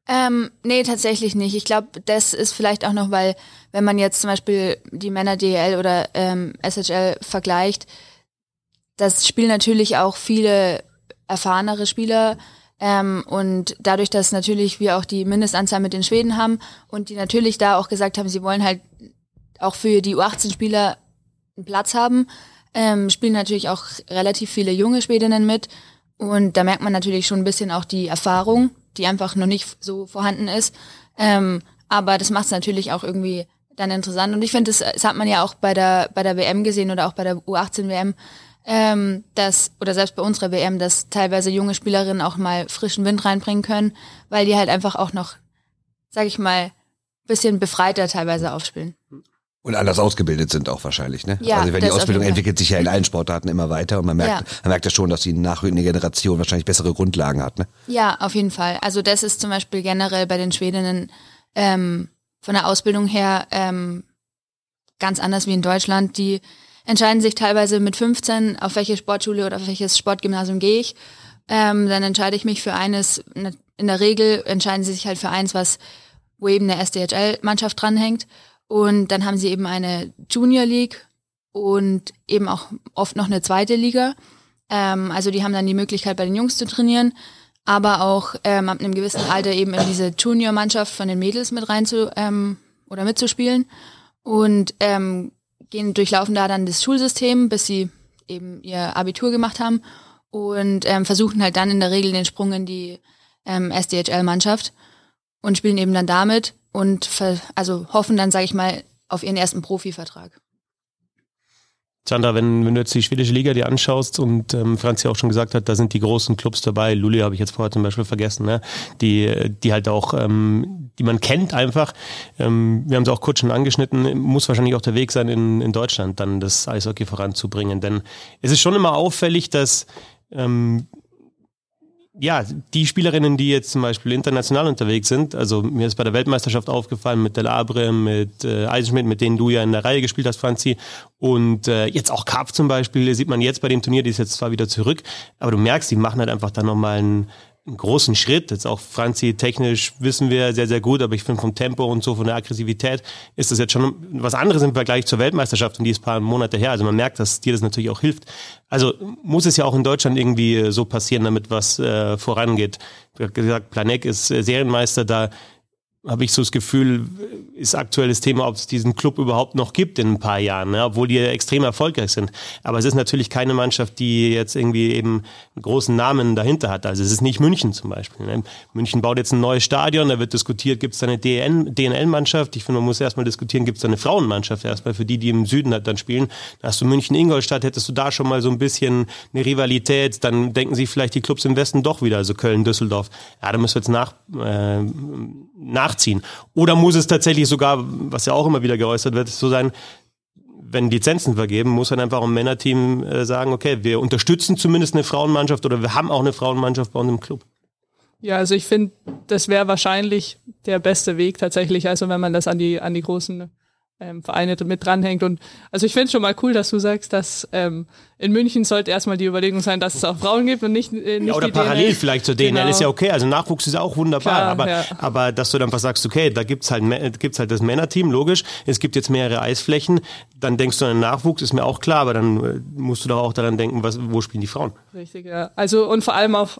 Ähm, nee, tatsächlich nicht. Ich glaube, das ist vielleicht auch noch, weil wenn man jetzt zum Beispiel die Männer DL oder ähm, SHL vergleicht, das spielen natürlich auch viele erfahrenere Spieler ähm, und dadurch, dass natürlich wir auch die Mindestanzahl mit den Schweden haben und die natürlich da auch gesagt haben, sie wollen halt auch für die U18-Spieler einen Platz haben, ähm, spielen natürlich auch relativ viele junge Schwedinnen mit und da merkt man natürlich schon ein bisschen auch die Erfahrung, die einfach noch nicht so vorhanden ist. Ähm, aber das macht es natürlich auch irgendwie dann interessant. Und ich finde, das, das hat man ja auch bei der, bei der WM gesehen oder auch bei der U18 WM. ähm, dass, oder selbst bei unserer WM, dass teilweise junge Spielerinnen auch mal frischen Wind reinbringen können, weil die halt einfach auch noch, sag ich mal, bisschen befreiter teilweise aufspielen. Und anders ausgebildet sind auch wahrscheinlich, ne? Ja, also wenn die Ausbildung entwickelt sich ja in allen Sportarten immer weiter und man merkt, Ja. man merkt ja schon, dass die nachrückende Generation wahrscheinlich bessere Grundlagen hat, ne? Ja, auf jeden Fall. Also das ist zum Beispiel generell bei den Schwedinnen ähm, von der Ausbildung her ähm, ganz anders wie in Deutschland. Die entscheiden sich teilweise mit 15, auf welche Sportschule oder auf welches Sportgymnasium gehe ich. Ähm, dann entscheide ich mich für eines. In der Regel entscheiden sie sich halt für eins, was wo eben eine SDHL-Mannschaft dranhängt. Und dann haben sie eben eine Junior League und eben auch oft noch eine zweite Liga. Ähm, also die haben dann die Möglichkeit, bei den Jungs zu trainieren, aber auch ähm, ab einem gewissen Alter eben in diese Junior-Mannschaft von den Mädels mit rein zu ähm, oder mitzuspielen und ähm, gehen durchlaufen da dann das Schulsystem, bis sie eben ihr Abitur gemacht haben und ähm, versuchen halt dann in der Regel den Sprung in die ähm, SDHL-Mannschaft und spielen eben dann damit und ver also hoffen dann, sage ich mal, auf ihren ersten Profivertrag. Sandra, wenn, wenn du jetzt die schwedische Liga dir anschaust und ähm, Franz ja auch schon gesagt hat, da sind die großen Clubs dabei, Lully habe ich jetzt vorher zum Beispiel vergessen, ne? die, die halt auch, ähm, die man kennt einfach. Ähm, wir haben es auch kurz schon angeschnitten, muss wahrscheinlich auch der Weg sein, in, in Deutschland dann das Eishockey voranzubringen. Denn es ist schon immer auffällig, dass ähm, ja, die Spielerinnen, die jetzt zum Beispiel international unterwegs sind, also mir ist bei der Weltmeisterschaft aufgefallen mit Del Abre, mit äh, Eisenschmidt, mit denen du ja in der Reihe gespielt hast, Franzi, und äh, jetzt auch Karpf zum Beispiel, sieht man jetzt bei dem Turnier, die ist jetzt zwar wieder zurück, aber du merkst, die machen halt einfach dann nochmal einen, einen großen Schritt. Jetzt auch Franzi technisch wissen wir sehr, sehr gut, aber ich finde vom Tempo und so, von der Aggressivität ist das jetzt schon was anderes im Vergleich zur Weltmeisterschaft und die ist ein paar Monate her. Also man merkt, dass dir das natürlich auch hilft. Also muss es ja auch in Deutschland irgendwie so passieren, damit was äh, vorangeht. Du hast gesagt, Planek ist äh, Serienmeister, da habe ich so das Gefühl, ist aktuelles Thema, ob es diesen Club überhaupt noch gibt in ein paar Jahren, ne? obwohl die extrem erfolgreich sind. Aber es ist natürlich keine Mannschaft, die jetzt irgendwie eben einen großen Namen dahinter hat. Also es ist nicht München zum Beispiel. Ne? München baut jetzt ein neues Stadion, da wird diskutiert, gibt es da eine DN DNL-Mannschaft? Ich finde, man muss erstmal diskutieren, gibt es da eine Frauenmannschaft erstmal für die, die im Süden halt dann spielen. Da hast du München-Ingolstadt, hättest du da schon mal so ein bisschen eine Rivalität, dann denken sich vielleicht die Clubs im Westen doch wieder, also Köln, Düsseldorf. Ja, da müssen wir jetzt nach, äh, nachziehen. Oder muss es tatsächlich sogar, was ja auch immer wieder geäußert wird, so sein, wenn Lizenzen vergeben, muss dann einfach ein Männerteam äh, sagen, okay, wir unterstützen zumindest eine Frauenmannschaft oder wir haben auch eine Frauenmannschaft bei uns im Club. Ja, also ich finde, das wäre wahrscheinlich der beste Weg tatsächlich, also wenn man das an die, an die großen ähm, Vereine mit dranhängt. Und also ich finde schon mal cool, dass du sagst, dass ähm, in München sollte erstmal die Überlegung sein, dass es auch Frauen gibt und nicht, äh, nicht Ja, oder die parallel DNL. vielleicht zur DNL Genau. ist ja okay. Also Nachwuchs ist auch wunderbar. Klar, aber, ja. aber dass du dann einfach sagst, okay, da gibt's halt, gibt's halt das Männerteam, logisch. Es gibt jetzt mehrere Eisflächen. Dann denkst du an den Nachwuchs, ist mir auch klar. Aber dann äh, musst du doch auch daran denken, was, wo spielen die Frauen? Richtig, ja. Also und vor allem auch,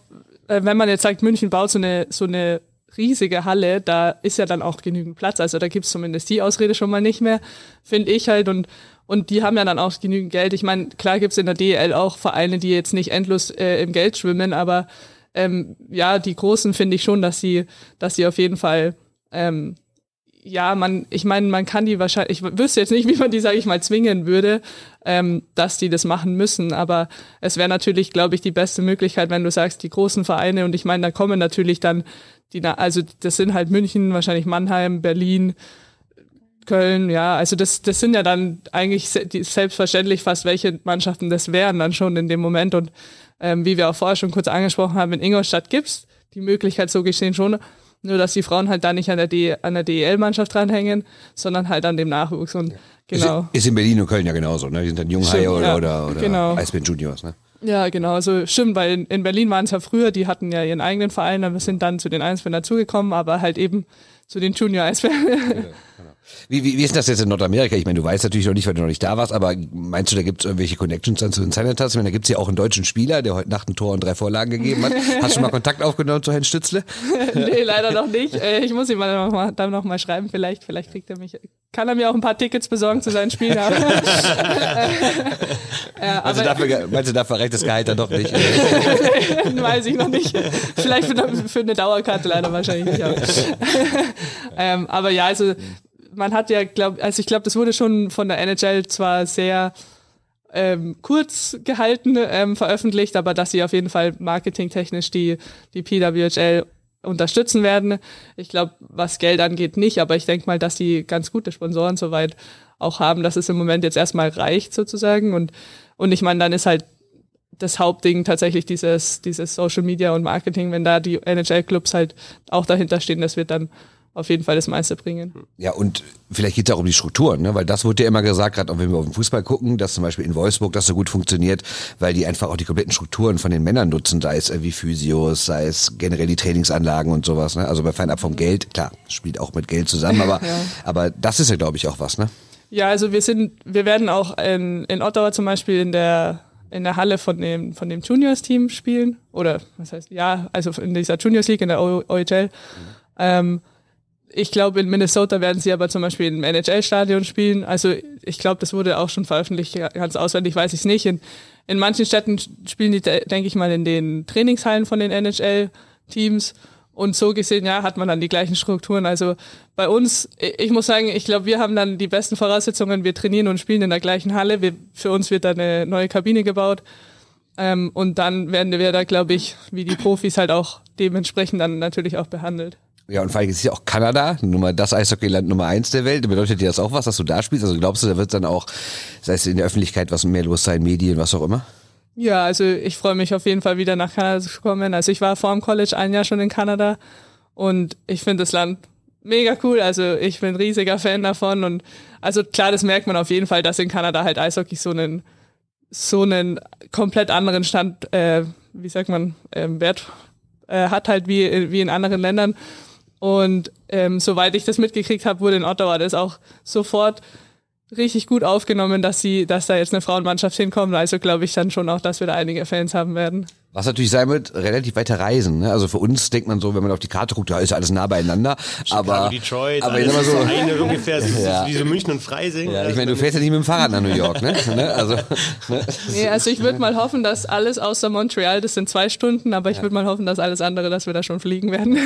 äh, wenn man jetzt sagt, München baut so eine so eine riesige Halle, da ist ja dann auch genügend Platz. Also da gibt's zumindest die Ausrede schon mal nicht mehr, finde ich halt. Und und die haben ja dann auch genügend Geld. Ich meine, klar gibt's in der DEL auch Vereine, die jetzt nicht endlos äh, im Geld schwimmen, aber ähm, ja, die Großen finde ich schon, dass sie, dass sie auf jeden Fall ähm, ja, man, ich meine, man kann die wahrscheinlich, ich wüsste jetzt nicht, wie man die, sage ich mal, zwingen würde, ähm, dass die das machen müssen. Aber es wäre natürlich, glaube ich, die beste Möglichkeit, wenn du sagst, die großen Vereine, und ich meine, da kommen natürlich dann die, also das sind halt München, wahrscheinlich Mannheim, Berlin, Köln, ja, also das, das sind ja dann eigentlich selbstverständlich fast welche Mannschaften das wären dann schon in dem Moment. Und ähm, wie wir auch vorher schon kurz angesprochen haben, in Ingolstadt gibt's die Möglichkeit so gesehen schon, nur dass die Frauen halt da nicht an der, D an der DEL-Mannschaft dranhängen, sondern halt an dem Nachwuchs. Und genau. Ist, ist in Berlin und Köln ja genauso, ne? Die sind dann Junghaie oder, ja, oder, oder genau. Eisbären Juniors, ne? Ja, genau. Also stimmt, weil in, in Berlin waren es ja früher, die hatten ja ihren eigenen Verein, aber sind dann zu den Eisbären dazugekommen, aber halt eben zu den Junior-Eisbären. Wie, wie, wie ist das jetzt in Nordamerika? Ich meine, du weißt natürlich noch nicht, weil du noch nicht da warst, aber meinst du, da gibt es irgendwelche Connections dann zu den Senators? Ich meine, da gibt es ja auch einen deutschen Spieler, der heute Nacht ein Tor und drei Vorlagen gegeben hat. Hast du mal Kontakt aufgenommen zu Herrn Stützle? nee, leider noch nicht. Äh, Ich muss ihm mal dann noch mal schreiben, vielleicht, vielleicht kriegt er mich. Kann er mir auch ein paar Tickets besorgen zu seinen Spielen? ja, Also dafür, meinst du, dafür reicht das Gehalt dann doch nicht? weiß ich noch nicht. Vielleicht für, eine- für eine Dauerkarte leider wahrscheinlich nicht. Aber, ähm, aber ja, also man hat ja, glaub, also ich glaube, das wurde schon von der NHL zwar sehr ähm, kurz gehalten ähm, veröffentlicht, aber dass sie auf jeden Fall marketingtechnisch die, die PWHL unterstützen werden. Ich glaube, was Geld angeht, nicht, aber ich denke mal, dass die ganz gute Sponsoren soweit auch haben, dass es im Moment jetzt erstmal reicht sozusagen. Und, und ich meine, dann ist halt das Hauptding tatsächlich dieses, dieses Social Media und Marketing, wenn da die NHL-Clubs halt auch dahinter stehen, das wird dann auf jeden Fall das meiste bringen. Ja, und vielleicht geht es auch um die Strukturen, ne? weil das wurde ja immer gesagt, gerade auch wenn wir auf den Fußball gucken, dass zum Beispiel in Wolfsburg das so gut funktioniert, weil die einfach auch die kompletten Strukturen von den Männern nutzen, sei es wie Physios, sei es generell die Trainingsanlagen und sowas. Ne? Also bei fernab vom Geld, klar, spielt auch mit Geld zusammen, aber, ja. aber das ist ja, glaube ich, auch was, ne? Ja, also wir sind, wir werden auch in, in Ottawa zum Beispiel in der in der Halle von dem, von dem Juniors-Team spielen. Oder was heißt, ja, also in dieser Juniors League in der OHL. Mhm. Ähm, ich glaube, in Minnesota werden sie aber zum Beispiel im NHL-Stadion spielen. Also ich glaube, das wurde auch schon veröffentlicht. Ganz auswendig weiß ich es nicht. In, in manchen Städten spielen die, denke ich mal, in den Trainingshallen von den NHL-Teams. Und so gesehen, ja, hat man dann die gleichen Strukturen. Also bei uns, ich muss sagen, ich glaube, wir haben dann die besten Voraussetzungen. Wir trainieren und spielen in der gleichen Halle. Wir, für uns wird da eine neue Kabine gebaut. Ähm, und dann werden wir da, glaube ich, wie die Profis halt auch dementsprechend dann natürlich auch behandelt. Ja, und vor allem ist ja auch Kanada, Nummer, das Eishockeyland Nummer eins der Welt. Bedeutet dir das auch was, dass du da spielst? Also glaubst du, da wird dann auch, sei es in der Öffentlichkeit, was mehr los sein, Medien, was auch immer? Ja, also ich freue mich auf jeden Fall wieder nach Kanada zu kommen. Also ich war vor dem College ein Jahr schon in Kanada und ich finde das Land mega cool. Also ich bin riesiger Fan davon und also klar, das merkt man auf jeden Fall, dass in Kanada halt Eishockey so einen so einen komplett anderen Stand, äh, wie sagt man, äh, Wert äh, hat halt wie wie in anderen Ländern und ähm, soweit ich das mitgekriegt habe, wurde in Ottawa das auch sofort richtig gut aufgenommen, dass sie, dass da jetzt eine Frauenmannschaft hinkommt. Also glaube ich dann schon auch, dass wir da einige Fans haben werden. Was natürlich sein wird, relativ weiter reisen. Ne? Also für uns denkt man so, wenn man auf die Karte guckt, da ist alles nah beieinander. Chicago, aber Detroit, aber ich sag mal so, eine ungefähr, ja. wie so München und Freising. Ja, ich meine, du fährst ja nicht mit dem Fahrrad nach New York, ne? ne? Also, ne? Nee, also ich würde mal hoffen, dass alles außer Montreal, das sind zwei Stunden, aber ich ja. würde mal hoffen, dass alles andere, dass wir da schon fliegen werden.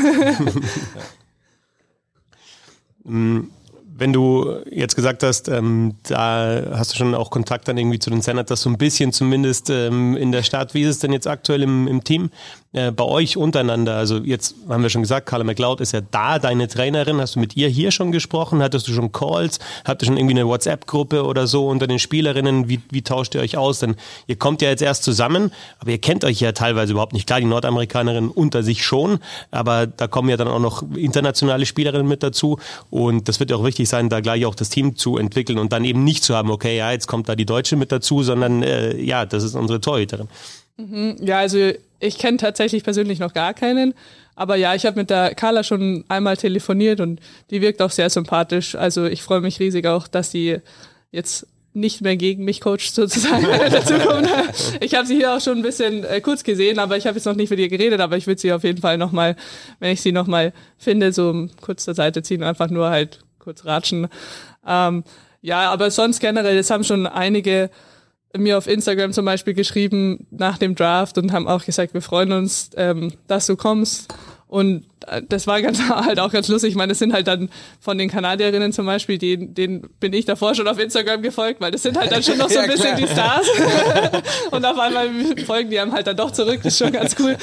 Wenn du jetzt gesagt hast, ähm, da hast du schon auch Kontakt dann irgendwie zu den Senators, so ein bisschen zumindest ähm, in der Stadt. Wie ist es denn jetzt aktuell im, im Team? Äh, bei euch untereinander, also jetzt haben wir schon gesagt, Carla McLeod ist ja da, deine Trainerin. Hast du mit ihr hier schon gesprochen? Hattest du schon Calls? Habt ihr schon irgendwie eine WhatsApp-Gruppe oder so unter den Spielerinnen? Wie, wie tauscht ihr euch aus? Denn ihr kommt ja jetzt erst zusammen, aber ihr kennt euch ja teilweise überhaupt nicht. Klar, die Nordamerikanerinnen unter sich schon, aber da kommen ja dann auch noch internationale Spielerinnen mit dazu. Und das wird ja auch wichtig sein, da gleich auch das Team zu entwickeln und dann eben nicht zu haben, okay, ja, jetzt kommt da die Deutsche mit dazu, sondern äh, ja, das ist unsere Torhüterin. Mhm. Ja, also ich kenne tatsächlich persönlich noch gar keinen. Aber ja, ich habe mit der Carla schon einmal telefoniert und die wirkt auch sehr sympathisch. Also ich freue mich riesig auch, dass sie jetzt nicht mehr gegen mich coacht sozusagen dazu kommt. Ich habe sie hier auch schon ein bisschen äh, kurz gesehen, aber ich habe jetzt noch nicht mit ihr geredet, aber ich würde sie auf jeden Fall nochmal, wenn ich sie nochmal finde, so kurz zur Seite ziehen, einfach nur halt kurz ratschen. Ähm, ja, aber sonst generell, es haben schon einige mir auf Instagram zum Beispiel geschrieben nach dem Draft und haben auch gesagt, wir freuen uns, ähm, dass du kommst. Und äh, das war ganz halt auch ganz lustig. Ich meine, das sind halt dann von den Kanadierinnen zum Beispiel, denen, denen bin ich davor schon auf Instagram gefolgt, weil das sind halt dann schon noch so ein bisschen die Stars. und auf einmal folgen die haben halt dann doch zurück. Das ist schon ganz cool.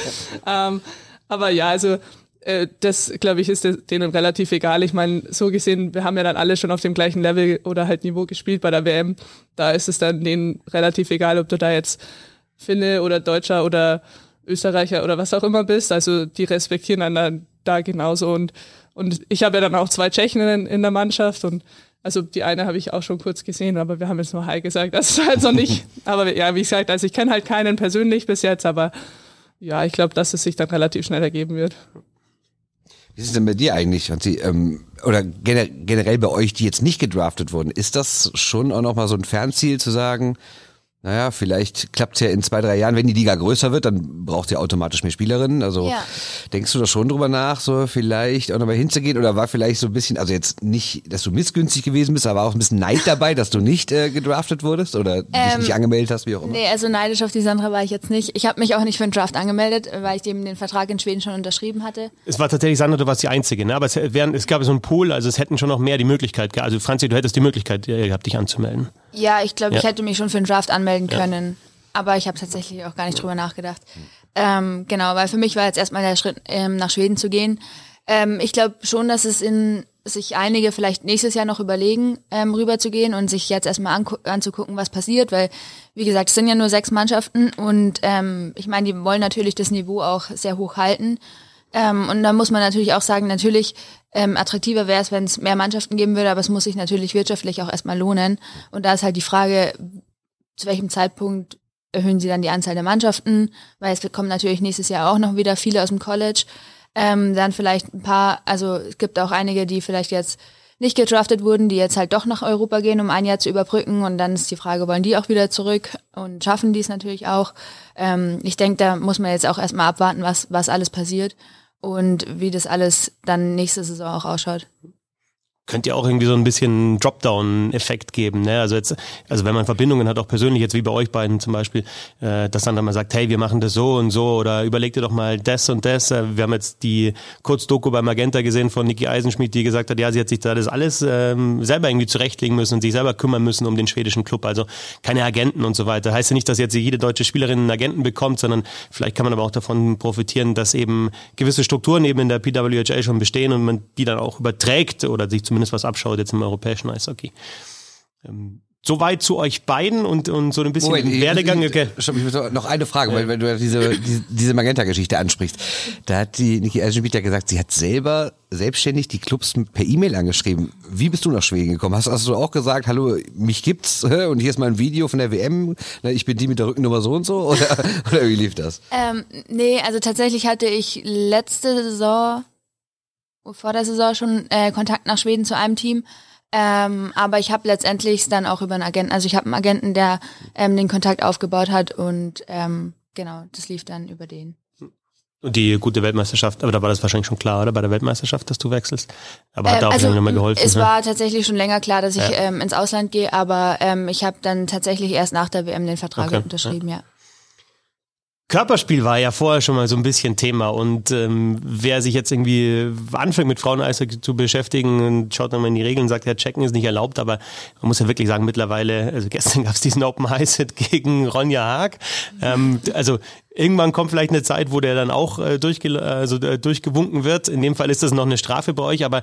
Ähm, aber ja, also äh, das, glaube ich, ist denen relativ egal. Ich meine, so gesehen, wir haben ja dann alle schon auf dem gleichen Level oder halt Niveau gespielt bei der WM. Da ist es dann denen relativ egal, ob du da jetzt Finne oder Deutscher oder Österreicher oder was auch immer bist. Also die respektieren einen da genauso. Und, und ich habe ja dann auch zwei Tschechen in, in der Mannschaft und also die eine habe ich auch schon kurz gesehen, aber wir haben jetzt nur Hi gesagt. Das ist halt noch nicht. Aber ja, wie gesagt, also ich kenne halt keinen persönlich bis jetzt, aber ja, ich glaube, dass es sich dann relativ schnell ergeben wird. Wie ist es denn bei dir eigentlich, Franzi? Ähm, oder generell bei euch, die jetzt nicht gedraftet wurden, ist das schon auch nochmal so ein Fernziel zu sagen, naja, vielleicht klappt's ja in zwei, drei Jahren, wenn die Liga größer wird, dann braucht ihr automatisch mehr Spielerinnen. Also ja. denkst du da schon drüber nach, so vielleicht auch nochmal hinzugehen? Oder war vielleicht so ein bisschen, also jetzt nicht, dass du missgünstig gewesen bist, aber auch ein bisschen Neid dabei, dass du nicht äh, gedraftet wurdest oder ähm, dich nicht angemeldet hast, wie auch immer? Nee, also neidisch auf die Sandra war ich jetzt nicht. Ich habe mich auch nicht für einen Draft angemeldet, weil ich eben den Vertrag in Schweden schon unterschrieben hatte. Es war tatsächlich, Sandra, du warst die Einzige, ne? aber es, wären, es gab so einen Pool, also es hätten schon noch mehr die Möglichkeit gehabt. Also Franzi, du hättest die Möglichkeit gehabt, dich anzumelden. Ja, ich glaube, Ja. ich hätte mich schon für den Draft anmelden können. Aber ich habe tatsächlich auch gar nicht drüber nachgedacht. Ähm, genau, weil für mich war jetzt erstmal der Schritt, ähm, nach Schweden zu gehen. Ähm, ich glaube schon, dass es in sich einige vielleicht nächstes Jahr noch überlegen, ähm, rüberzugehen und sich jetzt erstmal anzugucken, was passiert, weil, wie gesagt, es sind ja nur sechs Mannschaften und ähm, ich meine, die wollen natürlich das Niveau auch sehr hoch halten. Ähm, und da muss man natürlich auch sagen, natürlich ähm, attraktiver wäre es, wenn es mehr Mannschaften geben würde, aber es muss sich natürlich wirtschaftlich auch erstmal lohnen. Und da ist halt die Frage, zu welchem Zeitpunkt erhöhen sie dann die Anzahl der Mannschaften, weil es kommen natürlich nächstes Jahr auch noch wieder viele aus dem College. Ähm, dann vielleicht ein paar, also es gibt auch einige, die vielleicht jetzt nicht gedraftet wurden, die jetzt halt doch nach Europa gehen, um ein Jahr zu überbrücken. Und dann ist die Frage, wollen die auch wieder zurück und schaffen die es natürlich auch? Ähm, ich denke, da muss man jetzt auch erstmal abwarten, was, was alles passiert und wie das alles dann nächste Saison auch ausschaut. Könnte ja auch irgendwie so ein bisschen Dropdown-Effekt geben. Ne? Also jetzt, also wenn man Verbindungen hat, auch persönlich, jetzt wie bei euch beiden zum Beispiel, äh, dass dann dann mal sagt, hey, wir machen das so und so oder überleg dir doch mal das und das. Äh, wir haben jetzt die Kurzdoku bei Magenta gesehen von Niki Eisenschmidt, die gesagt hat, ja, sie hat sich da das alles ähm, selber irgendwie zurechtlegen müssen und sich selber kümmern müssen um den schwedischen Club. Also keine Agenten und so weiter. Heißt ja nicht, dass jetzt jede deutsche Spielerin einen Agenten bekommt, sondern vielleicht kann man aber auch davon profitieren, dass eben gewisse Strukturen eben in der PWHL schon bestehen und man die dann auch überträgt oder sich zumindest was abschaut jetzt im europäischen Eishockey. Ähm, Soweit zu euch beiden und, und so ein bisschen Moment, ich- Werdegang. ich- ich muss noch- eine Frage, weil wenn du diese, diese, diese Magenta-Geschichte ansprichst. Da hat die Niki Eisenschmidt ja gesagt, sie hat selber selbstständig die Clubs per E-Mail angeschrieben. Wie bist du nach Schweden gekommen? Hast, hast du auch gesagt, hallo, mich gibt's und hier ist mal ein Video von der WM, ne, ich bin die mit der Rückennummer so und so? Oder, oder wie lief das? Ähm, nee, also tatsächlich hatte ich letzte Saison, vor der Saison schon äh, Kontakt nach Schweden zu einem Team. Ähm, aber ich habe letztendlich dann auch über einen Agenten, also ich habe einen Agenten, der ähm, den Kontakt aufgebaut hat und ähm, genau, das lief dann über den. Und die gute Weltmeisterschaft, aber da war das wahrscheinlich schon klar, oder? Bei der Weltmeisterschaft, dass du wechselst. Aber hat Ähm, da auch also, nochmal geholfen. Es ne? war tatsächlich schon länger klar, dass ich Ja. ähm, ins Ausland gehe, aber ähm, ich habe dann tatsächlich erst nach der WM den Vertrag Okay. unterschrieben, ja. Körperspiel war ja vorher schon mal so ein bisschen Thema und ähm, wer sich jetzt irgendwie anfängt mit Fraueneishockey zu beschäftigen und schaut dann mal in die Regeln und sagt, ja, checken ist nicht erlaubt, aber man muss ja wirklich sagen, mittlerweile, also gestern gab es diesen Open High Set gegen Ronja Haag, ähm, also irgendwann kommt vielleicht eine Zeit, wo der dann auch äh, durchge also, äh, durchgewunken wird, in dem Fall ist das noch eine Strafe bei euch, aber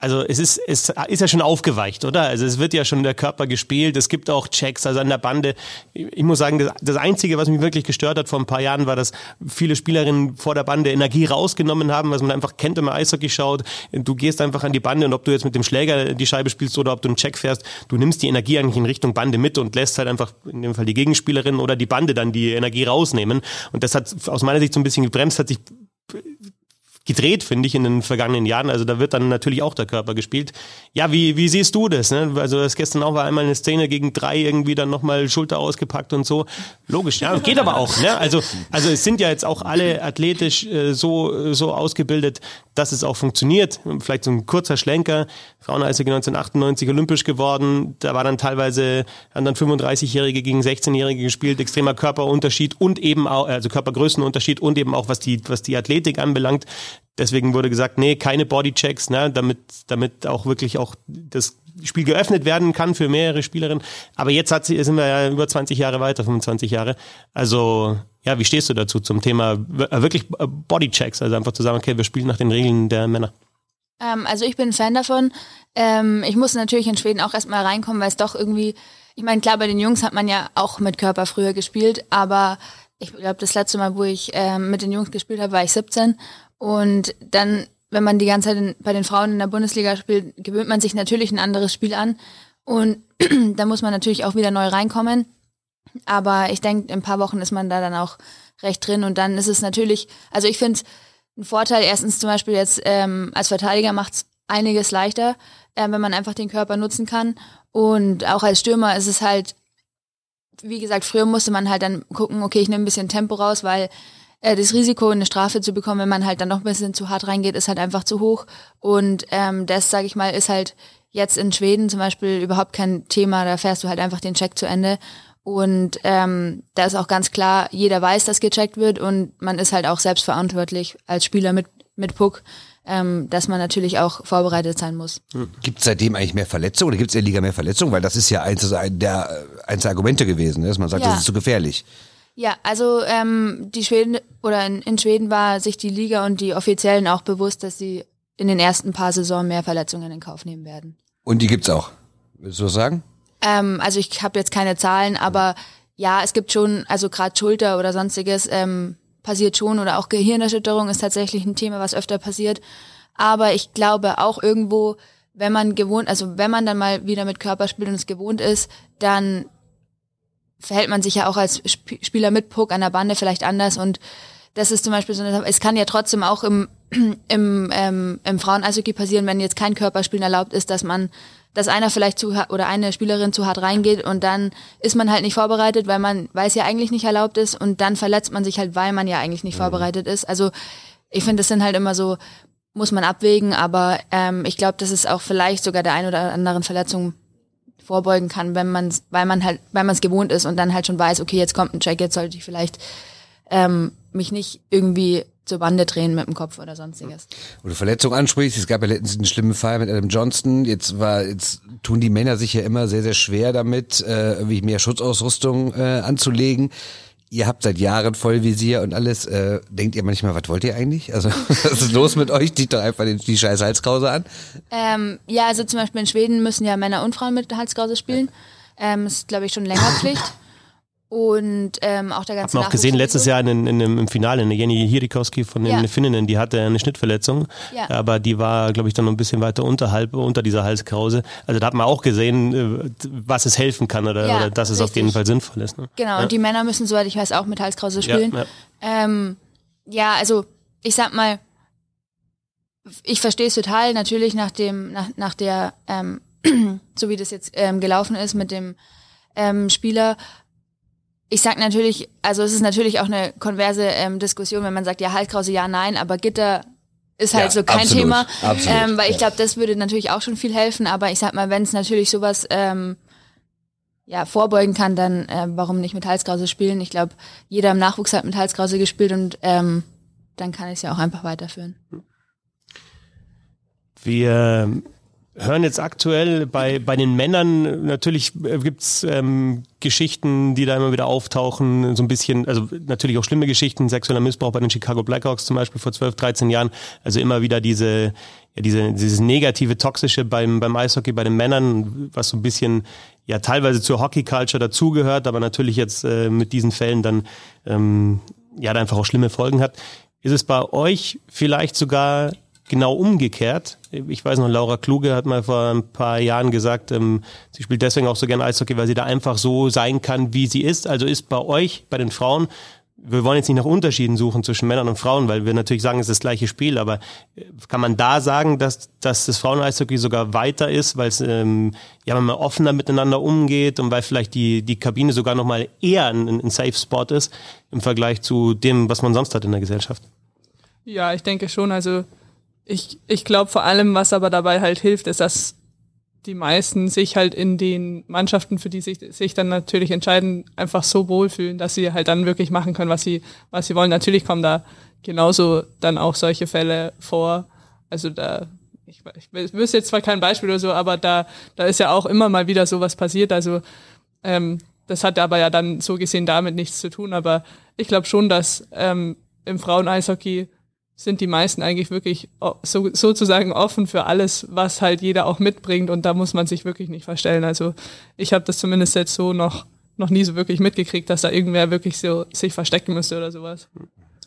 also es ist, es ist ja schon aufgeweicht, oder? Also es wird ja schon der Körper gespielt, es gibt auch Checks, also an der Bande. Ich muss sagen, das, das Einzige, was mich wirklich gestört hat vor ein paar Jahren, war, dass viele Spielerinnen vor der Bande Energie rausgenommen haben, was man einfach kennt, wenn man Eishockey schaut. Du gehst einfach an die Bande und ob du jetzt mit dem Schläger die Scheibe spielst oder ob du einen Check fährst, du nimmst die Energie eigentlich in Richtung Bande mit und lässt halt einfach in dem Fall die Gegenspielerin oder die Bande dann die Energie rausnehmen. Und das hat aus meiner Sicht so ein bisschen gebremst, hat sich gedreht, finde ich, in den vergangenen Jahren. Also da wird dann natürlich auch der Körper gespielt. Ja, wie, wie siehst du das? Ne? Also das gestern auch war einmal eine Szene gegen drei irgendwie dann nochmal Schulter ausgepackt und so. Logisch, ja, geht aber auch. Ne? Also, also es sind ja jetzt auch alle athletisch äh, so, so ausgebildet, dass es auch funktioniert. Vielleicht so ein kurzer Schlenker. Fraueneishockey 1998 olympisch geworden. Da war dann teilweise, haben dann 35-Jährige gegen 16-Jährige gespielt. Extremer Körperunterschied und eben auch, also Körpergrößenunterschied und eben auch was die, was die Athletik anbelangt. Deswegen wurde gesagt, nee, keine Bodychecks, ne, damit, damit auch wirklich auch das Spiel geöffnet werden kann für mehrere Spielerinnen. Aber jetzt hat sie, sind wir ja über 20 Jahre weiter, 25 Jahre. Also, ja, wie stehst du dazu zum Thema w- wirklich äh, Bodychecks? Also einfach zu sagen, okay, wir spielen nach den Regeln der Männer. Ähm, also ich bin ein Fan davon. Ähm, ich muss natürlich in Schweden auch erstmal reinkommen, weil es doch irgendwie, ich meine, klar, bei den Jungs hat man ja auch mit Körper früher gespielt, aber ich glaube, das letzte Mal, wo ich ähm, mit den Jungs gespielt habe, war ich 17. Und dann, wenn man die ganze Zeit in, bei den Frauen in der Bundesliga spielt, gewöhnt man sich natürlich ein anderes Spiel an. Und da muss man natürlich auch wieder neu reinkommen. Aber ich denke, in ein paar Wochen ist man da dann auch recht drin. Und dann ist es natürlich, also ich finde ein Vorteil, erstens zum Beispiel jetzt ähm, als Verteidiger macht es einiges leichter, äh, wenn man einfach den Körper nutzen kann. Und auch als Stürmer ist es halt, wie gesagt, früher musste man halt dann gucken, okay, ich nehme ein bisschen Tempo raus, weil äh, das Risiko, eine Strafe zu bekommen, wenn man halt dann noch ein bisschen zu hart reingeht, ist halt einfach zu hoch. Und ähm, das, sage ich mal, ist halt jetzt in Schweden zum Beispiel überhaupt kein Thema. Da fährst du halt einfach den Check zu Ende. Und ähm, da ist auch ganz klar, jeder weiß, dass gecheckt wird und man ist halt auch selbstverantwortlich als Spieler mit, mit Puck, ähm, dass man natürlich auch vorbereitet sein muss. Gibt es seitdem eigentlich mehr Verletzungen oder gibt es in der Liga mehr Verletzungen? Weil das ist ja eins der, eins der Argumente gewesen, ne? dass man sagt, Ja. das ist zu gefährlich. Ja, also ähm, die Schweden oder in, in Schweden war sich die Liga und die Offiziellen auch bewusst, dass sie in den ersten paar Saison mehr Verletzungen in Kauf nehmen werden. Und die gibt's auch. Willst du was sagen? Ähm, also ich habe jetzt keine Zahlen, aber ja, es gibt schon, also gerade Schulter oder sonstiges ähm, passiert schon oder auch Gehirnerschütterung ist tatsächlich ein Thema, was öfter passiert. Aber ich glaube auch irgendwo, wenn man gewohnt, also wenn man dann mal wieder mit Körper spielt und es gewohnt ist, dann verhält man sich ja auch als Sp Spieler mit Puck an der Bande vielleicht anders und das ist zum Beispiel so eine, es kann ja trotzdem auch im, im, ähm, im Frauen-Eishockey passieren, wenn jetzt kein Körperspielen erlaubt ist, dass man, dass einer vielleicht zu oder eine Spielerin zu hart reingeht und dann ist man halt nicht vorbereitet, weil man, weil es ja eigentlich nicht erlaubt ist und dann verletzt man sich halt, weil man ja eigentlich nicht vorbereitet ist. Also ich finde, das sind halt immer so, muss man abwägen, aber ähm, ich glaube, dass es auch vielleicht sogar der ein oder anderen Verletzung vorbeugen kann, wenn man weil man halt, weil man es gewohnt ist und dann halt schon weiß, okay, jetzt kommt ein Check, jetzt sollte ich vielleicht ähm, mich nicht irgendwie zur Bande drehen mit dem Kopf oder sonstiges. Wo Verletzung ansprichst, es gab ja letztens einen schlimmen Fall mit Adam Johnston. Jetzt war, jetzt tun die Männer sich ja immer sehr, sehr schwer damit, äh, irgendwie mehr Schutzausrüstung äh, anzulegen. Ihr habt seit Jahren Vollvisier und alles. Äh, denkt ihr manchmal, was wollt ihr eigentlich? Also, was ist los mit euch? Zieht doch einfach den, die scheiß Halskrause an. Ähm, ja, also zum Beispiel in Schweden müssen ja Männer und Frauen mit Halskrause spielen. Ähm, ist, glaube ich, schon länger Pflicht. Und ähm, auch der ganze man auch gesehen letztes. Jahr in, in, im Finale, eine Jenny Hirikowski von den Ja. Finninnen, die hatte eine Schnittverletzung, Ja. aber die war, glaube ich, dann noch ein bisschen weiter unterhalb, unter dieser Halskrause. Also da hat man auch gesehen, äh, was es helfen kann oder, Ja, oder dass es auf jeden. Fall sinnvoll ist. Ne? Genau, und die Männer müssen, soweit ich weiß, auch mit Halskrause spielen. Ähm, ja, also ich sag mal, ich verstehe es total, natürlich nach dem, nach, nach der, ähm, so wie das jetzt ähm, gelaufen ist mit dem ähm, Spieler. Ich sag natürlich, also es ist natürlich auch eine konverse ähm, Diskussion, wenn man sagt, ja, Halskrause, ja, nein, aber Gitter ist halt Ja, so kein absolut, Thema. absolut, ähm, weil ich glaube, das würde natürlich auch schon viel helfen, aber ich sag mal, wenn es natürlich sowas ähm, ja, vorbeugen kann, dann äh, warum nicht mit Halskrause spielen? Ich glaube, jeder im Nachwuchs hat mit Halskrause gespielt und ähm, dann kann ich es ja auch einfach weiterführen. Wir hören jetzt aktuell bei, bei den Männern, natürlich äh, gibt's ähm, Geschichten, die da immer wieder auftauchen, so ein bisschen, also natürlich auch schlimme Geschichten, sexueller Missbrauch bei den Chicago Blackhawks zum Beispiel vor 12, 13 Jahren, also immer wieder diese, ja, diese dieses negative, toxische beim, beim Eishockey, bei den Männern, was so ein bisschen ja teilweise zur Hockey-Culture dazugehört, aber natürlich jetzt äh, mit diesen Fällen dann ähm, ja da einfach auch schlimme Folgen hat. Ist es bei euch vielleicht sogar genau umgekehrt. Ich weiß noch, Laura Kluge hat mal vor ein paar Jahren gesagt, ähm, sie spielt deswegen auch so gerne Eishockey, weil sie da einfach so sein kann, wie sie ist. Also ist bei euch, bei den Frauen, wir wollen jetzt nicht nach Unterschieden suchen zwischen Männern und Frauen, weil wir natürlich sagen, es ist das gleiche Spiel, aber äh, kann man da sagen, dass, dass das Frauen-Eishockey sogar weiter ist, weil es ähm, ja man offener miteinander umgeht und weil vielleicht die, die Kabine sogar nochmal eher ein, ein Safe Spot ist im Vergleich zu dem, was man sonst hat in der Gesellschaft? Ja, ich denke schon. Also ich, ich glaube vor allem, was aber dabei halt hilft, ist, dass die meisten sich halt in den Mannschaften, für die sich, sich dann natürlich entscheiden, einfach so wohlfühlen, dass sie halt dann wirklich machen können, was sie, was sie wollen. Natürlich kommen da genauso dann auch solche Fälle vor. Also da, ich, ich wüsste jetzt zwar kein Beispiel oder so, aber da, da ist ja auch immer mal wieder sowas passiert. Also ähm, das hat aber ja dann so gesehen damit nichts zu tun. Aber ich glaube schon, dass ähm, im Frauen-Eishockey sind die meisten eigentlich wirklich o- so, sozusagen offen für alles, was halt jeder auch mitbringt und da muss man sich wirklich nicht verstellen. Also ich habe das zumindest jetzt so noch noch nie so wirklich mitgekriegt, dass da irgendwer wirklich so sich verstecken müsste oder sowas.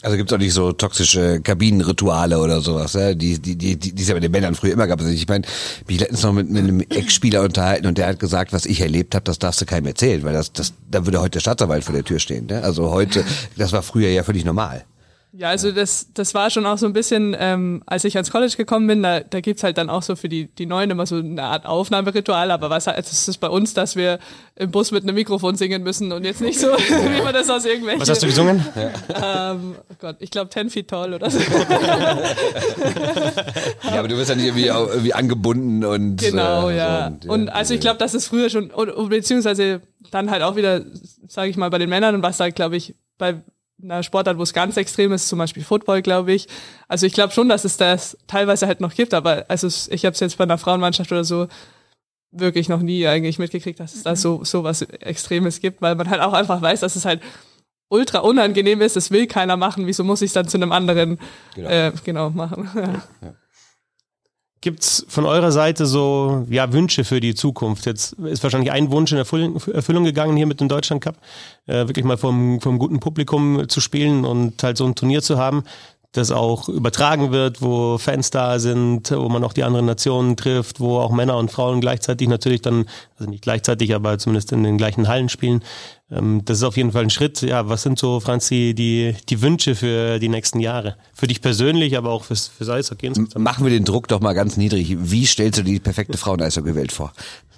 Also gibt's auch nicht so toxische Kabinenrituale oder sowas, ja? die, die, die, die die es ja bei den Männern früher immer gab. Also ich meine, mich letztens noch mit, mit einem Ex-Spieler unterhalten und der hat gesagt, was ich erlebt habe, das darfst du keinem erzählen, weil das, das, da würde heute der Staatsanwalt vor der Tür stehen. Ne? Also heute, das war früher ja völlig normal. Ja, also das, das war schon auch so ein bisschen, ähm, als ich ans College gekommen bin, da, da gibt's halt dann auch so für die, die Neuen immer so eine Art Aufnahmeritual, aber was halt, es ist bei uns, dass wir im Bus mit einem Mikrofon singen müssen und jetzt nicht so, wie man das aus irgendwelchen... Was hast du gesungen? Ähm, oh Gott, ich glaube 10 feet tall oder so. Ja, aber du wirst ja nicht irgendwie, auch irgendwie angebunden und Genau, äh, ja. so, Und also ich glaube, das ist früher schon, oder, oder beziehungsweise dann halt auch wieder, sage ich mal, bei den Männern und was da, glaube ich, bei einer Sportart, wo es ganz extrem ist, zum Beispiel Football, glaube ich. Also ich glaube schon, dass es das teilweise halt noch gibt, aber also ich habe es jetzt bei einer Frauenmannschaft oder so wirklich noch nie eigentlich mitgekriegt, dass es da so so was Extremes gibt, weil man halt auch einfach weiß, dass es halt ultra unangenehm ist, das will keiner machen, wieso muss ich es dann zu einem anderen genau, äh, genau machen. Ja. Gibt's von eurer Seite so ja, Wünsche für die Zukunft? Jetzt ist wahrscheinlich ein Wunsch in Erfüllung, Erfüllung gegangen hier mit dem Deutschland Cup, äh, wirklich mal vom, vom guten Publikum zu spielen und halt so ein Turnier zu haben, das auch übertragen wird, wo Fans da sind, wo man auch die anderen Nationen trifft, wo auch Männer und Frauen gleichzeitig natürlich dann, also nicht gleichzeitig, aber zumindest in den gleichen Hallen spielen. Ähm, das ist auf jeden Fall ein Schritt. Ja, was sind so, Franzi, die, die Wünsche für die nächsten Jahre? Für dich persönlich, aber auch fürs, fürs Eishockey insgesamt. Machen wir den Druck doch mal ganz niedrig. Wie stellst du die perfekte Frauen-Eishockey-Welt vor?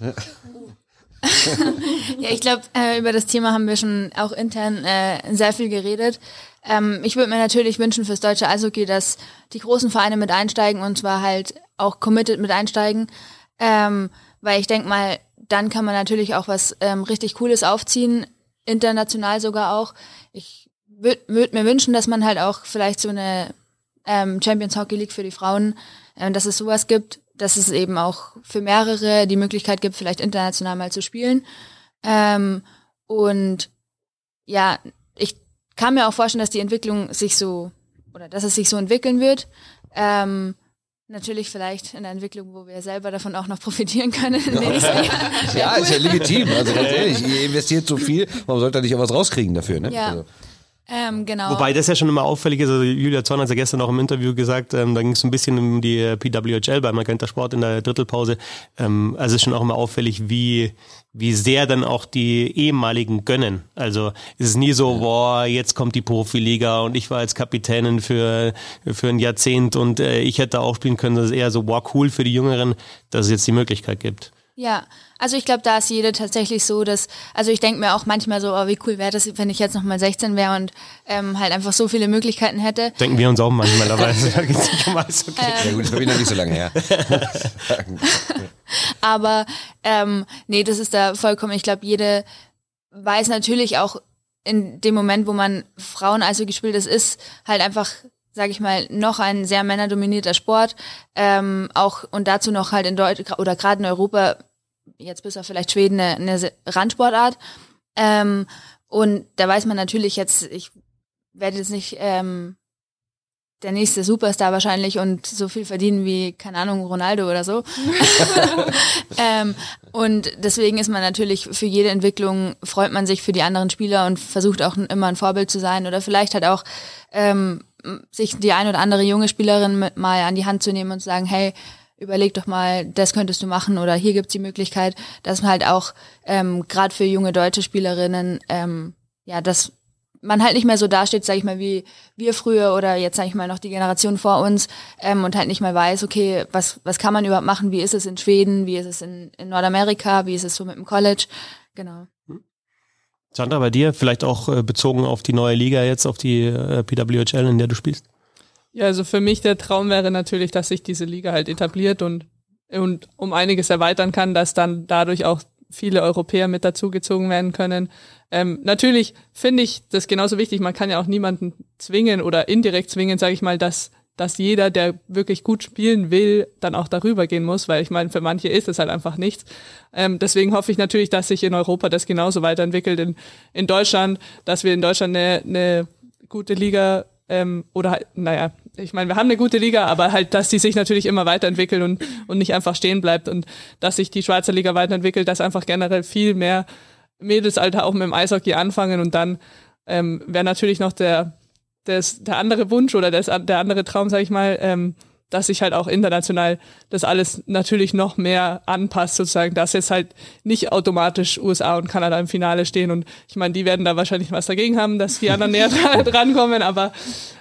ja, ich glaube, äh, über das Thema haben wir schon auch intern äh, sehr viel geredet. Ähm, ich würde mir natürlich wünschen fürs deutsche Eishockey, dass die großen Vereine mit einsteigen und zwar halt auch committed mit einsteigen. Ähm, weil ich denke mal, dann kann man natürlich auch was ähm, richtig Cooles aufziehen international sogar auch. Ich würde würd mir wünschen, dass man halt auch vielleicht so eine ähm, Champions Hockey League für die Frauen, ähm, dass es sowas gibt, dass es eben auch für mehrere die Möglichkeit gibt, vielleicht international mal zu spielen. Ähm, und ja, ich kann mir auch vorstellen, dass die Entwicklung sich so oder dass es sich so entwickeln wird. Ähm, Natürlich vielleicht in der Entwicklung, wo wir selber davon auch noch profitieren können. Ja, ja ist ja legitim. Also ganz ehrlich, ihr investiert so viel, warum sollt ihr nicht auch was rauskriegen dafür? Ne? Ja. Also. Ähm, genau. Wobei das ja schon immer auffällig ist. Also Julia Zorn hat ja gestern auch im Interview gesagt, ähm, da ging es ein bisschen um die äh, PWHL bei Magenta Sport in der Drittelpause. Ähm, also es ist schon auch immer auffällig, wie wie sehr dann auch die ehemaligen gönnen. Also es ist nie so, boah, jetzt kommt die Profiliga und ich war als Kapitänin für für ein Jahrzehnt und äh, ich hätte auch spielen können. Das ist eher so, boah, cool für die Jüngeren, dass es jetzt die Möglichkeit gibt. Ja, also ich glaube, da ist jede tatsächlich so, dass, also ich denke mir auch manchmal so, oh, wie cool wäre das, wenn ich jetzt nochmal 16 wäre und ähm, halt einfach so viele Möglichkeiten hätte. Denken wir uns auch manchmal, aber da geht es nicht um alles okay. Ähm, ja gut, das habe ich noch nicht so lange her. aber ähm, nee, das ist da vollkommen, ich glaube, jede weiß natürlich auch in dem Moment, wo man Frauen also gespielt ist, ist halt einfach sage ich mal, noch ein sehr männerdominierter Sport. Ähm, auch und dazu noch halt in Deutschland oder gerade in Europa, jetzt bis auf vielleicht Schweden, eine, eine Randsportart. Ähm, und da weiß man natürlich jetzt, ich werde jetzt nicht ähm, der nächste Superstar wahrscheinlich und so viel verdienen wie, keine Ahnung, Ronaldo oder so. ähm, und deswegen ist man natürlich für jede Entwicklung, freut man sich für die anderen Spieler und versucht auch immer ein Vorbild zu sein oder vielleicht halt auch ähm, sich die ein oder andere junge Spielerin mit mal an die Hand zu nehmen und zu sagen, hey, überleg doch mal, das könntest du machen oder hier gibt's die Möglichkeit, dass man halt auch ähm, gerade für junge deutsche Spielerinnen, ähm, ja, dass man halt nicht mehr so dasteht, sag ich mal, wie wir früher oder jetzt sag ich mal noch die Generation vor uns ähm, und halt nicht mal weiß, okay, was was kann man überhaupt machen, wie ist es in Schweden, wie ist es in, in Nordamerika, wie ist es so mit dem College, genau. Sandra, bei dir vielleicht auch äh, bezogen auf die neue Liga jetzt, auf die äh, PWHL, in der du spielst? Ja, also für mich der Traum wäre natürlich, dass sich diese Liga halt etabliert und, und um einiges erweitern kann, dass dann dadurch auch viele Europäer mit dazugezogen werden können. Ähm, natürlich finde ich das genauso wichtig. Man kann ja auch niemanden zwingen oder indirekt zwingen, sage ich mal, dass dass jeder, der wirklich gut spielen will, dann auch darüber gehen muss, weil ich meine, für manche ist es halt einfach nichts. Ähm, deswegen hoffe ich natürlich, dass sich in Europa das genauso weiterentwickelt. In, in Deutschland, dass wir in Deutschland eine, eine gute Liga ähm, oder halt, naja, ich meine, wir haben eine gute Liga, aber halt, dass die sich natürlich immer weiterentwickelt und, und nicht einfach stehen bleibt und dass sich die Schweizer Liga weiterentwickelt, dass einfach generell viel mehr Mädelsalter auch mit dem Eishockey anfangen und dann ähm, wäre natürlich noch der das, der andere Wunsch oder das, der andere Traum, sag ich mal, ähm, dass sich halt auch international das alles natürlich noch mehr anpasst, sozusagen, dass jetzt halt nicht automatisch USA und Kanada im Finale stehen. Und ich meine, die werden da wahrscheinlich was dagegen haben, dass die anderen näher drankommen, aber,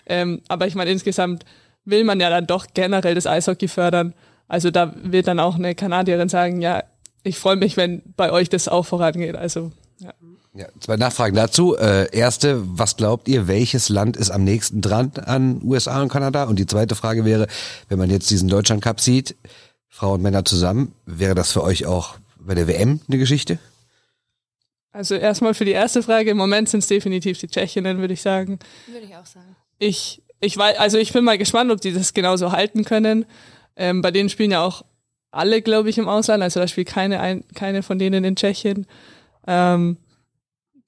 ähm, aber ich meine, insgesamt will man ja dann doch generell das Eishockey fördern. Also da wird dann auch eine Kanadierin sagen, ja, ich freue mich, wenn bei euch das auch vorangeht. Also ja. Ja, zwei Nachfragen dazu. Äh, erste, was glaubt ihr, welches Land ist am nächsten dran an USA und Kanada? Und die zweite Frage wäre, wenn man jetzt diesen Deutschland Cup sieht, Frauen und Männer zusammen, wäre das für euch auch bei der WM eine Geschichte? Also erstmal für die erste Frage, im Moment sind es definitiv die Tschechinnen, würde ich sagen. Würde ich auch sagen. Ich, ich weiß, also ich bin mal gespannt, ob die das genauso halten können. Ähm, bei denen spielen ja auch alle, glaube ich, im Ausland. Also da spielt keine, ein, keine von denen in Tschechien. Ähm,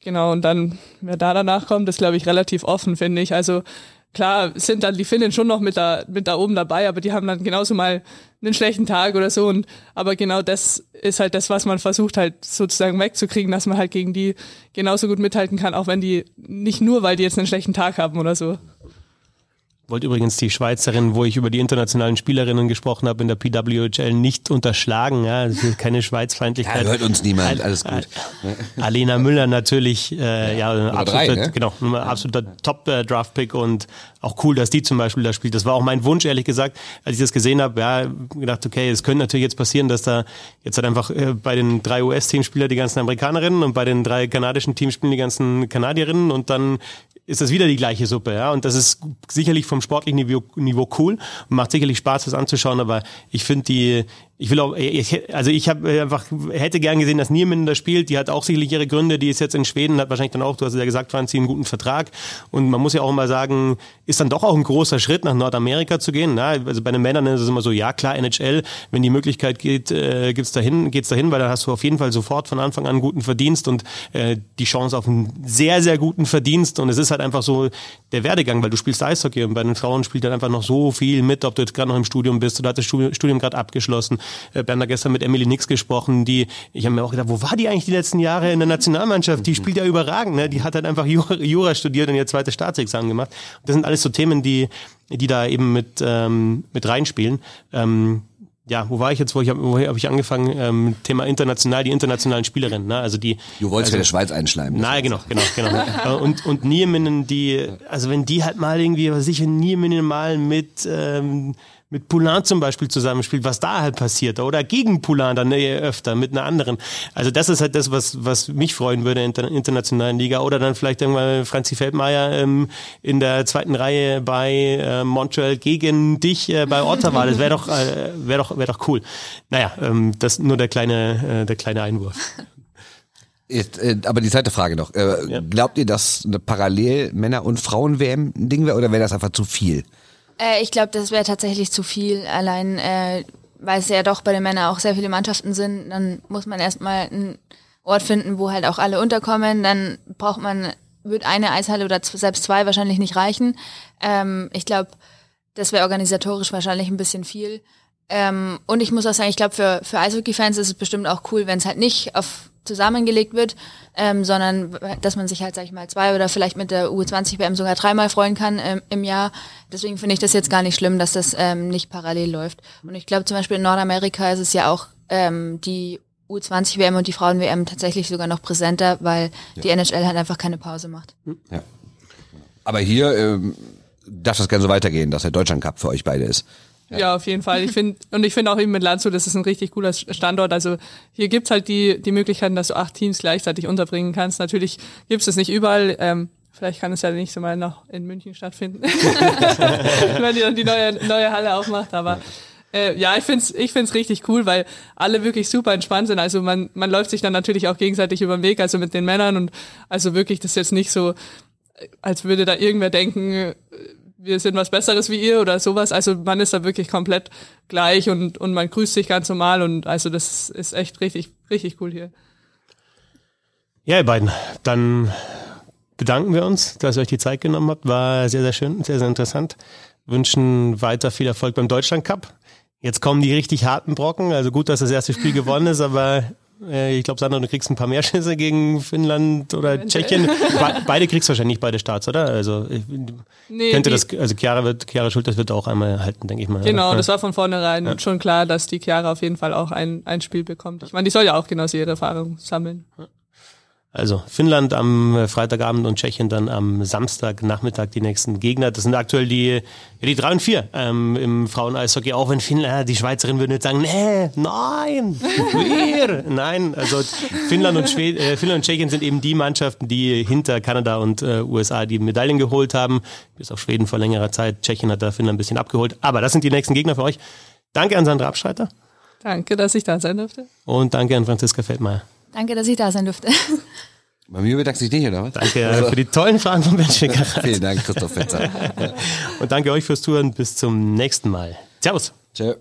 genau, und dann, wer da danach kommt, ist, glaube ich, relativ offen, finde ich. Also klar sind dann die Finnen schon noch mit da, mit da oben dabei, aber die haben dann genauso mal einen schlechten Tag oder so. Und aber genau das ist halt das, was man versucht halt sozusagen wegzukriegen, dass man halt gegen die genauso gut mithalten kann, auch wenn die nicht nur, weil die jetzt einen schlechten Tag haben oder so. Wollte übrigens die Schweizerin, wo ich über die internationalen Spielerinnen gesprochen habe in der PWHL, nicht unterschlagen. Ja, das ist keine Schweizfeindlichkeit. Ja, hört uns niemand, alles gut. Alena Müller natürlich, äh, ja, Nummer absoluter, drei, ne? genau, absoluter Top-Draft-Pick und auch cool, dass die zum Beispiel da spielt. Das war auch mein Wunsch, ehrlich gesagt, als ich das gesehen habe. Ja, gedacht, okay, es könnte natürlich jetzt passieren, dass da jetzt halt einfach äh, bei den drei US-Teamspieler die ganzen Amerikanerinnen und bei den drei kanadischen Teamspielen die ganzen Kanadierinnen und dann ist das wieder die gleiche Suppe, ja. Und das ist sicherlich vom sportlichen Niveau, Niveau cool und macht sicherlich Spaß, das anzuschauen, aber ich finde die, ich will auch, ich, also ich habe einfach, hätte gern gesehen, dass Niemanden da spielt, die hat auch sicherlich ihre Gründe, die ist jetzt in Schweden, hat wahrscheinlich dann auch, du hast ja gesagt, Franzi, einen guten Vertrag und man muss ja auch immer sagen, ist dann doch auch ein großer Schritt nach Nordamerika zu gehen, na? also bei den Männern ist es immer so, ja klar, NHL, wenn die Möglichkeit geht, äh, gibt's dahin, geht's dahin, weil dann hast du auf jeden Fall sofort von Anfang an einen guten Verdienst und äh, die Chance auf einen sehr, sehr guten Verdienst und es ist halt einfach so der Werdegang, weil du spielst Eishockey und bei den Frauen spielt dann einfach noch so viel mit, ob du jetzt gerade noch im Studium bist oder hat das Studium gerade abgeschlossen. Äh, Wir haben da gestern mit Emily Nix gesprochen, die, ich habe mir auch gedacht, wo war die eigentlich die letzten Jahre in der Nationalmannschaft? Die spielt ja überragend, ne? Die hat halt einfach Jura, Jura studiert und ihr zweites Staatsexamen gemacht. Das sind alles so Themen, die, die da eben mit, ähm, mit reinspielen. Ähm, ja, wo war ich jetzt? Wo ich hab, wo habe ich angefangen? Ähm, Thema international, die internationalen Spielerinnen. Ne? Also die. Du wolltest also, ja der Schweiz einschleimen. Nein, genau, genau, genau. Äh, und und Nieminen, die, also wenn die halt mal irgendwie, was ich Nieminen mal mit ähm, mit Poulain zum Beispiel zusammenspielt, was da halt passiert oder gegen Poulain dann eher öfter mit einer anderen. Also das ist halt das, was was mich freuen würde in der internationalen Liga oder dann vielleicht irgendwann Franzi Feldmeier ähm, in der zweiten Reihe bei äh, Montreal gegen dich äh, bei Ottawa. Das wäre doch äh, wäre doch wäre doch cool. Naja, ähm, das nur der kleine äh, der kleine Einwurf. Jetzt, äh, aber die zweite Frage noch. Äh, Ja. Glaubt ihr, dass eine parallel Männer- und Frauen-WM ein Ding wäre oder wäre das einfach zu viel? Äh, ich glaube, das wäre tatsächlich zu viel. Allein, äh, weil es ja doch bei den Männern auch sehr viele Mannschaften sind, dann muss man erstmal einen Ort finden, wo halt auch alle unterkommen. Dann braucht man, wird eine Eishalle oder selbst zwei wahrscheinlich nicht reichen. Ähm, ich glaube, das wäre organisatorisch wahrscheinlich ein bisschen viel. Ähm, und ich muss auch sagen, ich glaube, für, für Eishockey-Fans ist es bestimmt auch cool, wenn es halt nicht auf zusammengelegt wird, ähm, sondern dass man sich halt, sag ich mal, zwei oder vielleicht mit der U20-WM sogar dreimal freuen kann ähm, im Jahr. Deswegen finde ich das jetzt gar nicht schlimm, dass das ähm, nicht parallel läuft. Und ich glaube zum Beispiel in Nordamerika ist es ja auch ähm, die U20-WM und die Frauen-WM tatsächlich sogar noch präsenter, weil die NHL halt einfach keine Pause macht. Ja. Aber hier ähm, darf das gerne so weitergehen, dass der Deutschland Cup für euch beide ist. Ja, auf jeden Fall. Ich finde, und ich finde auch eben mit Landshut, das ist ein richtig cooler Standort. Also hier gibt's halt die, die Möglichkeiten, dass du acht Teams gleichzeitig unterbringen kannst. Natürlich gibt's es nicht überall. Ähm, vielleicht kann es ja nächste Mal noch in München stattfinden, wenn die dann die neue, neue Halle aufmacht. Aber äh, ja, ich find's, ich find's richtig cool, weil alle wirklich super entspannt sind. Also man, man läuft sich dann natürlich auch gegenseitig über den Weg, also mit den Männern und also wirklich, das ist jetzt nicht so, als würde da irgendwer denken, äh, wir sind was Besseres wie ihr oder sowas. Also man ist da wirklich komplett gleich und, und man grüßt sich ganz normal und also das ist echt richtig, richtig cool hier. Ja, ihr beiden, dann bedanken wir uns, dass ihr euch die Zeit genommen habt. War sehr, sehr schön, sehr, sehr interessant. Wünschen weiter viel Erfolg beim Deutschland Cup. Jetzt kommen die richtig harten Brocken. Also gut, dass das erste Spiel gewonnen ist, aber ich glaube, Sandra, du kriegst ein paar mehr Schüsse gegen Finnland oder Eventuell. Tschechien. Be beide kriegst du wahrscheinlich nicht beide Starts, oder? Also ich, Nee, könnte das, also Chiara wird, Chiara Schulters wird auch einmal halten, denke ich mal. Genau, oder? das war von vornherein schon klar, dass die Chiara auf jeden Fall auch ein, ein Spiel bekommt. Ich meine, die soll ja auch genauso ihre Erfahrung sammeln. Also Finnland am äh, Freitagabend und Tschechien dann am Samstagnachmittag die nächsten Gegner. Das sind aktuell die, die drei und vier ähm, im Frauen-Eishockey. Auch wenn Finnland, äh, die Schweizerin würden jetzt sagen, nee, nein, wir. nein, also Finnland und, Schwed äh, Finnland und Tschechien sind eben die Mannschaften, die hinter Kanada und äh, USA die Medaillen geholt haben. Bis auf Schweden vor längerer Zeit. Tschechien hat da Finnland ein bisschen abgeholt. Aber das sind die nächsten Gegner für euch. Danke an Sandra Abschreiter Danke, dass ich da sein durfte. und danke an Franziska Feldmeier. Danke, dass ich da sein durfte. Bei mir bedankt sich nicht, oder was? Danke äh, für die tollen Fragen von Ben Schwickerath. Vielen Dank, Christoph Fetzer. Und danke euch fürs Zuhören. Bis zum nächsten Mal. Servus. Ciao.